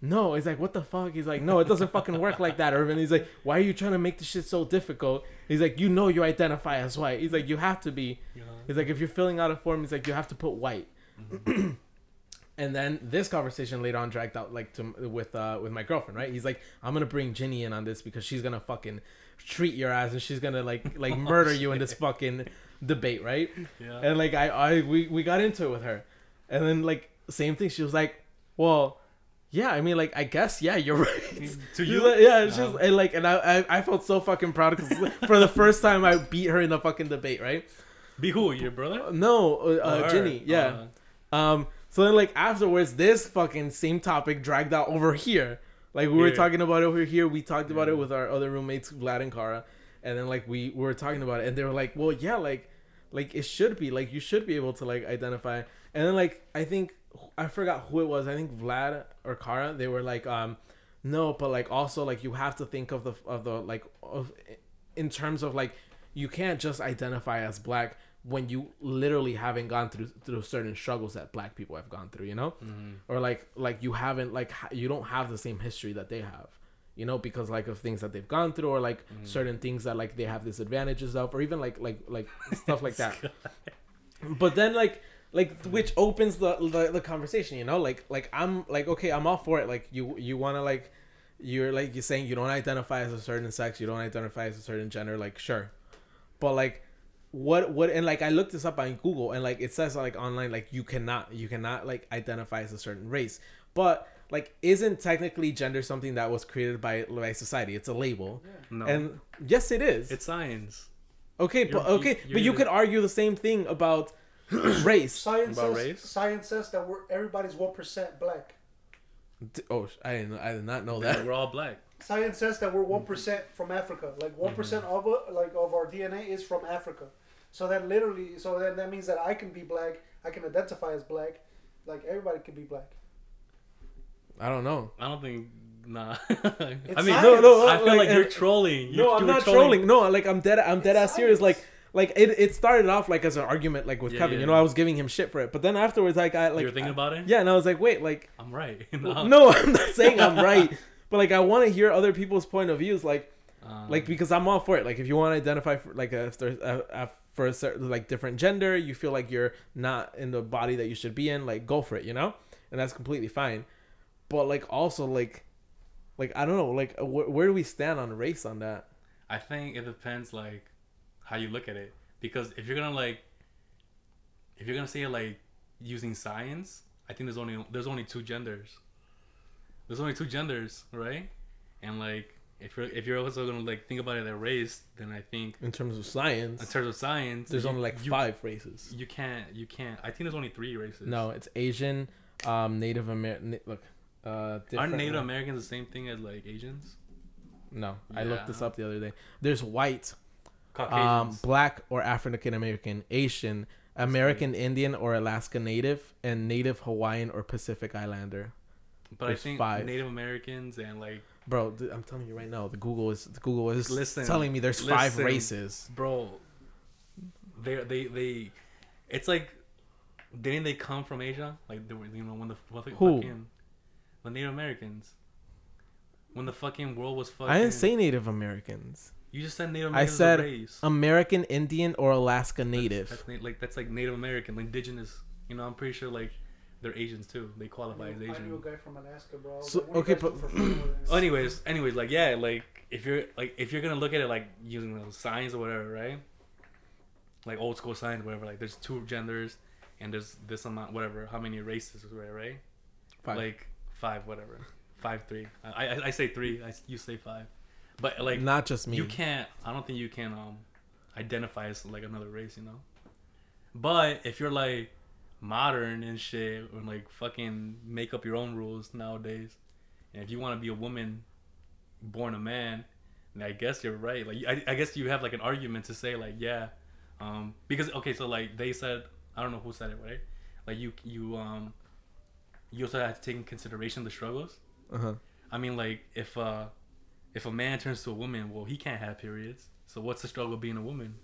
no. He's like, what the fuck? He's like, no, it doesn't fucking work like that, Irvin. He's like, why are you trying to make this shit so difficult? He's like, you know, you identify as white. He's like, you have to be. Know? He's like, if you're filling out a form, he's like, you have to put white. Mm-hmm. [clears throat] and then this conversation later on dragged out like to with uh with my girlfriend, right? He's like, I'm gonna bring Ginny in on this because she's gonna fucking treat your ass and she's gonna like [laughs] like Oh, murder you in this fucking debate, right? Yeah. And like I, I we, we got into it with her. And then like same thing, she was like, Well, yeah, I mean like I guess yeah, you're [laughs] right. to you? like- yeah, she's Um, and like and I, I I felt so fucking proud because [laughs] for the first time I beat her in the fucking debate, right? Be who? Your brother? No, uh, Oh, uh. Ginny, yeah. Uh, Um, so then like afterwards, this fucking same topic dragged out over here. Like we were talking about it over here. We talked about it with our other roommates, Vlad and Kara, and then like we, we were talking about it, and they were like, "Well, yeah, like, like it should be like you should be able to like identify." And then like I think I forgot who it was. I think Vlad or Kara. They were like, um, "No, but like also like you have to think of the of the like of in terms of like you can't just identify as black." When you literally haven't gone through through certain struggles that black people have gone through you know? Mhm. or like like you haven't like you don't have the same history that they have you know because like of things that they've gone through or like Mhm. certain things that like they have disadvantages of or even like like like stuff like [laughs] that. But then like like which opens the, the the conversation you know? Like like i'm like okay i'm all for it. Like you you want to like you're like you're saying you don't identify as a certain sex you don't identify as a certain gender like sure. But like what what and like i looked this up on google and like it says like online like you cannot you cannot like identify as a certain race but like isn't technically gender something that was created by by society it's a label No. and yes it is it's science. okay but you're- you- okay you're but you could argue the same thing about [coughs] race Science About says, race? science says that we're everybody's one percent black. Oh i didn't i did not know Yeah, that we're all black. Science says that we're one mm-hmm. from Africa. Like one mm-hmm. of it, like of our DNA is from Africa. So that literally, so then that means that I can be black. I can identify as black. Like everybody can be black. i don't know I don't think. Nah. [laughs] It's I mean, science. No, no, I feel like, like, you're trolling. You- no i'm not trolling no like i'm dead i'm dead It's ass serious like science. like it, it started off like as an argument like with Yeah, kevin yeah. you know i was giving him shit for it but then afterwards like i like you were thinking I- about it? yeah and i was like wait like I'm right. [laughs] no [laughs] i'm not saying i'm right but like i want to hear other people's point of views like Um, like because i'm all for it like if you want to identify for like if there's uh, uh, for a certain like different gender, you feel like you're not in the body that you should be in, like go for it, you know, and that's completely fine. But like also like, like I don't know, like wh- where do we stand on race on that? I think it depends like how you look at it because if you're gonna like if you're gonna say it like using science, I think there's only there's only two genders. There's only two genders, right? And like if you're if you're also gonna like think about it as race, then I think In terms of science, in terms of science, there's you- only like you, five races. You can't you can't. I think there's only three races. No, it's Asian, um, Native American. Look, uh, aren't Native Americans the same thing as like Asians? No, I looked this up the other day. There's white, um, black or African American, Asian, American Indian or Alaska Native, and Native Hawaiian or Pacific Islander. but I think five. Native Americans and like Bro, th- I'm telling you right now, the Google is the Google is Listen, telling me there's five races. bro they they they it's like didn't they come from asia like they were you know when the what the Who? fucking the native americans when the fucking world was fucking I didn't say Native Americans. you just said native I said American Indian or Alaska Native. that's, na- like that's like native american like indigenous you know i'm pretty sure like they're asians too they qualify as Asian. I knew a asian guy from Alaska, bro. So- like, what do you okay, but- for fun over there? Anyways, anyways, like yeah, like if you're like if you're gonna look at it like using those signs or whatever, right? Like old school signs, whatever. Like there's two genders, and there's this amount, whatever. How many races, right? Right? Five. Like five, whatever. Five, three. I I, I say three. I you say five, but like Not just me. you can't. I don't think you can um identify as like another race, you know. But if you're like modern and shit, and like fucking make up your own rules nowadays, and if you want to be a woman born a man, then I guess you're right. Like I, I guess you have like an argument to say like yeah, um because okay, so like they said I don't know who said it right, like you you um you also have to take in consideration the struggles. Uh-huh. I mean, like if uh if a man turns to a woman, well, he can't have periods. So what's the struggle being a woman?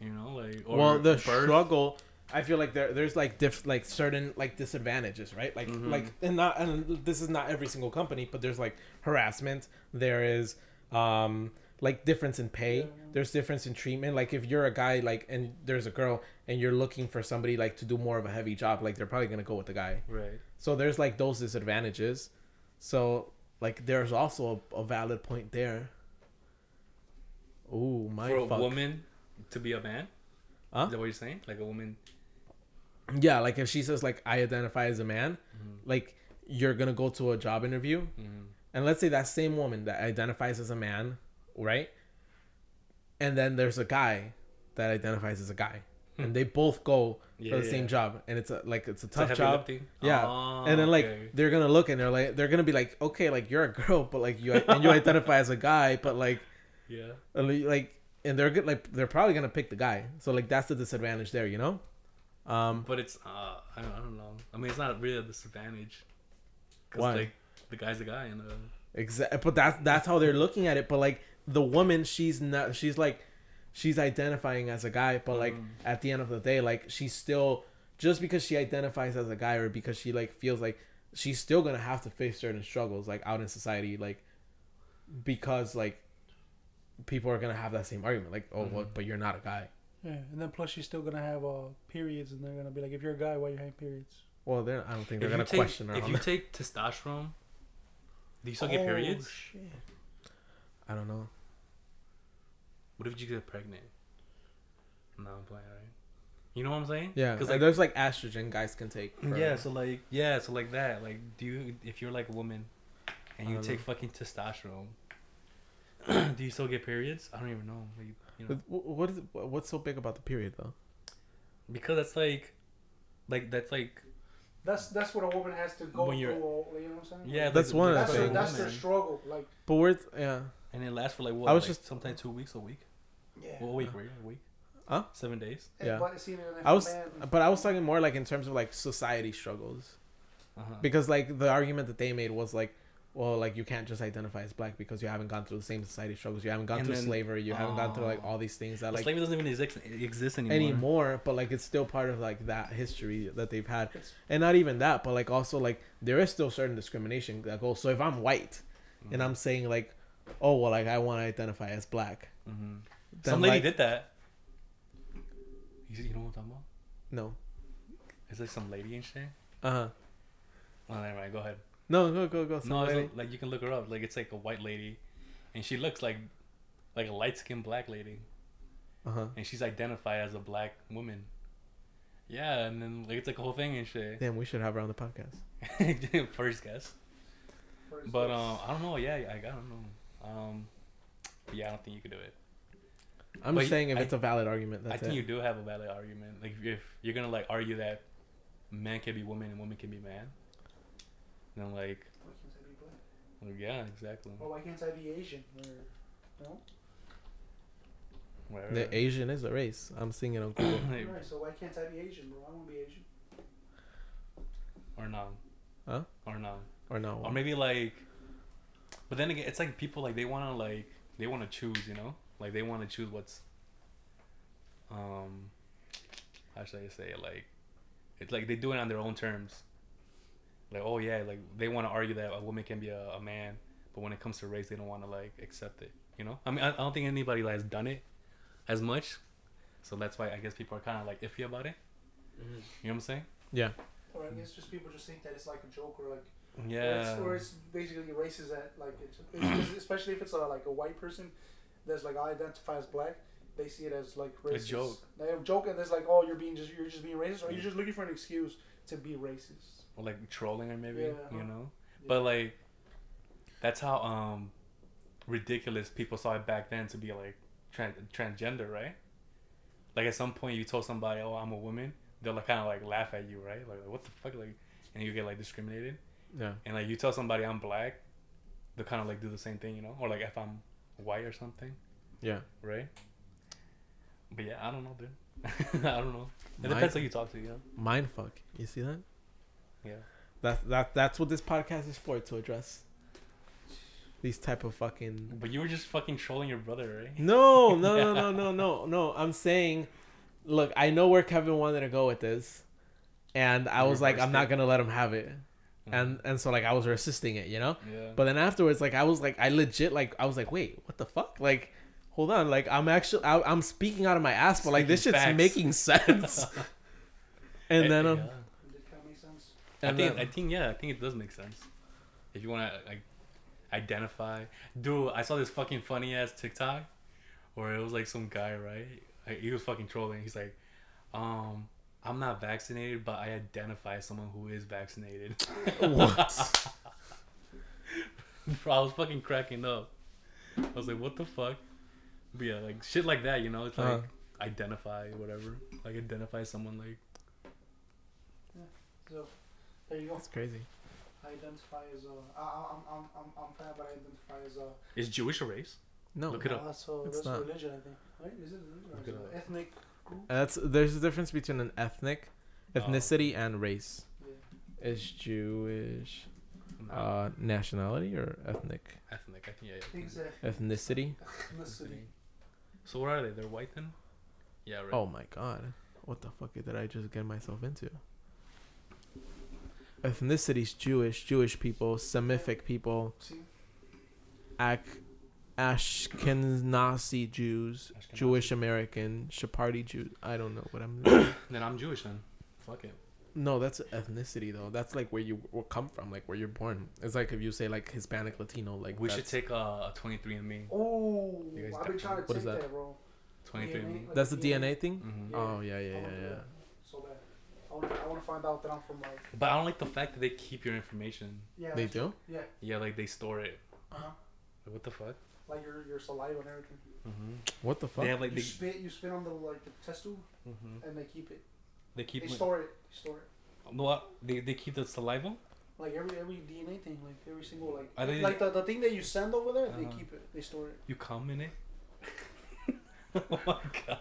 You know, like or well, the birth? struggle. I feel like there, there's like diff, like certain like disadvantages, right? Like, Mhm. like, and not, and this is not every single company, but there's like harassment. There is, um, like difference in pay. There's difference in treatment. Like if you're a guy, like, and there's a girl, and you're looking for somebody like to do more of a heavy job, like they're probably gonna go with the guy. right. So there's like those disadvantages. So like there's also a, a valid point there. Ooh, my For a fuck. woman to be a man. Huh? Is that what you're saying? Like a woman. Yeah, like if she says like I identify as a man, Mhm. like you're gonna go to a job interview, Mhm. and let's say that same woman that identifies as a man, right? And then there's a guy that identifies as a guy, and they both go Yeah, for the yeah. same job, and it's a like it's a It's a tough job. lifting? Yeah, Oh, and then like okay. they're gonna look and they're like they're gonna be like okay like you're a girl but like you and you [laughs] identify as a guy but like yeah. like and they're good like they're probably gonna pick the guy so like that's the disadvantage there you know um But it's uh I don't, I don't know. I mean, it's not really a disadvantage. Cause Why? like the guy's the guy and the exactly but that's that's how they're looking at it but like the woman she's not she's like she's identifying as a guy but like Mhm. at the end of the day like she's still just because she identifies as a guy or because she like feels like she's still gonna have to face certain struggles like out in society like because like people are gonna have that same argument like oh well, Mhm. but you're not a guy Yeah, and then plus she's still gonna have uh periods, and they're gonna be like, if you're a guy, why are you having periods? well they're i don't think they're if gonna take question her if on you that. take testosterone, do you still get Oh, periods? shit. i don't know What if you get pregnant? No, I'm playing, right? You know what I'm saying? yeah Because because like, there's like estrogen guys can take for- yeah, so like, yeah, so like that. Like, do you if you're like a woman and you take know. fucking testosterone, [clears throat] do you still get periods? I don't even know. Like, you know, But wh- what is so big about the period though because that's like, like that's like, That's that's what a woman has to go When through. you're- You know what I'm saying? yeah, Like, That's one of the that's their, that's their struggle. Like, but we're yeah and it lasts for like what? I was like just- sometimes two weeks, a week, yeah. well, a week, right? A week, Huh? Seven days. Yeah. But see, if I a was but i was talking more like in terms of like society struggles Uh-huh. because like the argument that they made was like well like you can't just identify as black because you haven't gone through the same society struggles you haven't gone And through then- slavery you haven't gone through like Oh. all these things that like Slavery doesn't even exist, exist anymore. anymore but like it's still part of like that history that they've had and not even that but like also like there is still certain discrimination that goes so if i'm white and i'm saying like oh well like i want to identify as black hmm then Some lady like, did that. You, you know what I'm talking about? No. It's like some lady and shit. Uh huh. Oh, never mind. Go ahead. No, go go go. No, Some it's lady. like, like you can look her up. Like it's like a white lady, and she looks like like a light skinned black lady, Uh huh. and she's identified as a black woman. Yeah, and then like it's like a whole thing and shit. Damn, we should have her on the podcast. [laughs] First guess, First but guess. um, I don't know. Yeah, I, I don't know. Um, yeah, I don't think you could do it. I'm But just saying if I- it's a valid argument. That's I think it. you do have a valid argument. Like if you're gonna like argue that man can be woman and woman can be man, then like Why can't I be black? well, yeah, exactly. Or why can't I be Asian? Or, no? Whatever. The Asian is a race. I'm seeing it on Google. [coughs] Right, so why can't I be Asian, bro? I want to be Asian. or non. Huh? Or non. or no? Or maybe like, but then again, it's like people like they want to like they want to choose, you know, like they want to choose what's, um, how should I say it? Like, it's like they do it on their own terms. Like, oh yeah, like they want to argue that a woman can be a, a man, but when it comes to race, they don't want to like accept it. You know, I mean, I, I don't think anybody has done it as much, so that's why I guess people are kind of like iffy about it. Mm-hmm. You know what I'm saying? yeah. Or I guess just people just think that it's like a joke or like Or Yeah. it's, or it's basically racist that like it's, it's [coughs] especially if it's a, like a white person that's like I identify as black. They see it as like racist. joke. They have a joke and it's like, oh, you're being just you're just being racist, or you're mm. just looking for an excuse to be racist. Or like trolling or maybe Yeah, you uh-huh. know Yeah. but like that's how um ridiculous people saw it back then to be like trans- transgender right like at some point you told somebody oh i'm a woman they'll like kind of like laugh at you right like, what the fuck like and you get like discriminated Yeah. and like you tell somebody i'm black they'll kind of like do the same thing you know or like if i'm white or something Yeah. right but yeah i don't know dude [laughs] i don't know it Mind- depends who you talk to you know Mind fuck. You see that? Yeah That that that's what this podcast is for to address. These type of fucking. but you were just fucking trolling your brother right No, no, no, [laughs] no, no, no, no. I'm saying, look, I know where Kevin wanted to go with this, and I You was like, I'm not gonna let him have it, and and so like I was resisting it, you know. yeah But then afterwards, like I was like, I legit like I was like, wait, what the fuck? Like, hold on, like I'm actually I, I'm speaking out of my ass, but like this shit's facts. making [laughs] sense. [laughs] and then um, yeah. Did that make sense? I think then- I think yeah, I think it does make sense. If you want to like identify, dude, I saw this fucking funny ass TikTok where it was like some guy, right? Like, he was fucking trolling. He's like, um, I'm not vaccinated, but I identify as someone who is vaccinated. [laughs] what? [laughs] Bro, I was fucking cracking up. I was like, what the fuck? But yeah, like shit like that, you know? It's like Uh-huh. identify, whatever. Like identify someone like Yeah. So there you go. That's crazy. I identify as a. I, I- I'm I'm I'm I'm fat, but I identify as a. is Jewish a race? No, Look it up. That's a, It's that's not. religion, I think. Right? Is it religion or Look is it it up. ethnic group? that's there's a difference between an ethnic, Oh. ethnicity, and race. Yeah. Is Jewish No. uh, nationality or ethnic ethnic, I think yeah. I think it's a ethnicity? ethnicity. So what are they? They're white then? Yeah, right. Oh my god. What the fuck did I just get myself into? Ethnicities Jewish, Jewish people, Semitic people, See? Ak- Ashkenazi Jews, Ashkenazi. Jewish American, Sephardi Jews. I don't know what I'm. [coughs] Then I'm Jewish then. Fuck it. no, that's ethnicity though. That's like where you come from, like where you're born. It's like if you say like Hispanic, Latino, like we should take a, a 23andMe. Oh, You I've been trying to What is take that? that, bro. 23andMe. Like That's the DNA? DNA thing. hmm Yeah. Oh yeah, yeah, I yeah, yeah. So bad. I want to I wanna find out that I'm from like. But I don't like the fact that they keep your information. Yeah. They do. Yeah. Yeah, like they store it. Uh-huh. Like, what the fuck? Like your your saliva and everything. Mm-hmm. What the fuck? They have like you they, spit you spit on the like the test tube hmm and they keep it. they keep. They my- store it. They store it. No, what? They they keep the saliva. Like every every DNA thing, like every single like Are they- like the, the thing that you send over there, they Uh-huh. keep it. They store it. You come in it. [laughs] [laughs] oh my god.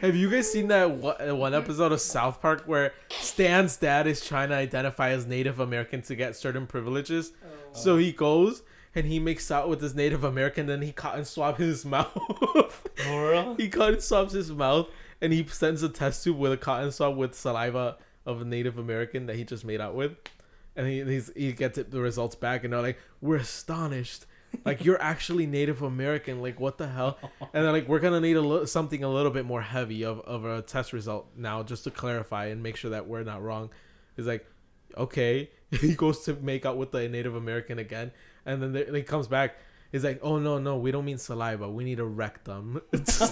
Have you guys seen that one, uh, episode of South Park where Stan's dad is trying to identify as Native American to get certain privileges? Uh, So he goes and he makes out with this Native American, then he cotton swab his [laughs] mouth. he cotton swabs his mouth and he sends a test tube with a cotton swab with saliva of a Native American that he just made out with. And he he's, he gets it, the results back and they're like, We're astonished Like you're actually Native American. Like what the hell? And they're like, we're gonna need a li- something a little bit more heavy of, of a test result now, just to clarify and make sure that we're not wrong. He's like, okay. [laughs] he goes to make out with the Native American again, and then they, he comes back. He's like, oh no no, we don't mean saliva. We need a rectum. [laughs] [laughs] so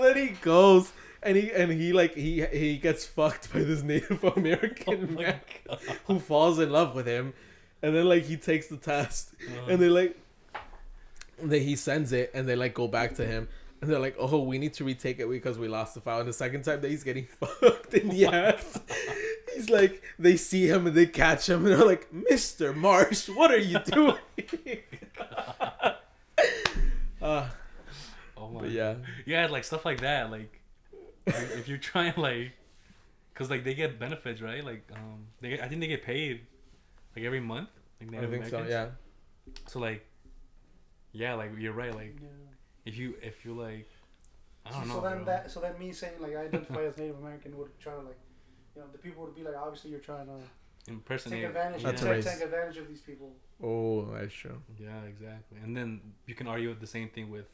then he goes. And he and he like he he gets fucked by this Native American Oh man God. who falls in love with him, and then like he takes the test, Uh-huh. and they like, then he sends it, and they like go back to him, and they're like, "Oh, we need to retake it because we lost the file." And the second time that he's getting [laughs] fucked in the ass, he's like, they see him and they catch him, and they're like, "Mister Marsh, what are you [laughs] doing?" uh, [laughs] oh my. yeah, Yeah, like stuff like that. Like, if if you're trying like, cause like they get benefits, right? Like, um, they get, I think they get paid, like every month. Like I Native think so. Americans. Yeah, So like, yeah, like you're right. Like Yeah. if you if you like, I don't so, know. So then bro. that so then me saying like I identify as Native American would try to like, you know, the people would be like, obviously you're trying to take impersonate. advantage, That's take, take advantage of these people. oh, that's true. Yeah, exactly. And then you can argue the same thing with,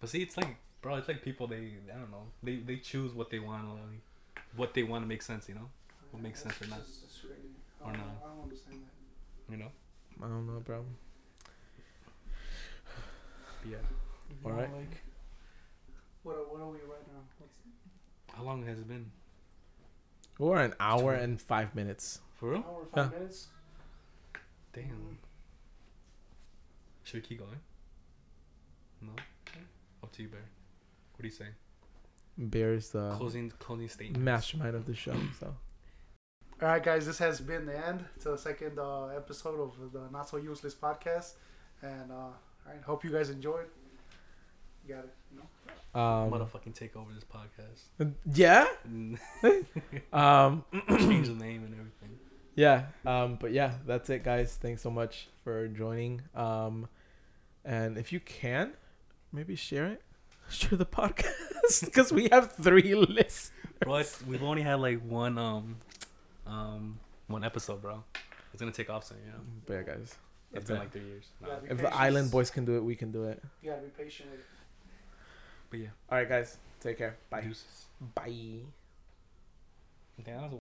but see, it's like, bro, it's like people they I don't know they they choose what they want like, what they want to make sense, you know, What makes sense or not. just- it's really, I Or don't, know. I don't understand that. you know. I don't know, bro. Yeah. All You know, right. Like, what are, what are we right now? What's, How long has it been? We're an hour and five minutes. For real? hour, five Yeah. minutes? Damn. Mm. Should we keep going? No. Up to you, Bear. What do you say? Bear is the closing closing statement. mastermind of the show. So All right, guys, this has been the end to the second uh, episode of the Not So Useless podcast. And, uh, all right, hope you guys enjoyed. You got it. You know? I'm gonna um, fucking take over this podcast. [laughs] yeah, And [laughs] um, change the [clears throat] name and everything. yeah, um, but yeah, that's it, guys. Thanks so much for joining. Um, and if you can, maybe share it, [laughs] share the podcast because we have three lists. Bro, we've only had like one um um one episode, bro. It's gonna take off soon, you know. But yeah, guys, It's That's been it. like three years. Nah. Yeah, be if the. Island Boys can do it, we can do it. You gotta be patient with it. But yeah, All right, guys, take care. Bye. deuces. Bye. Damn, that was a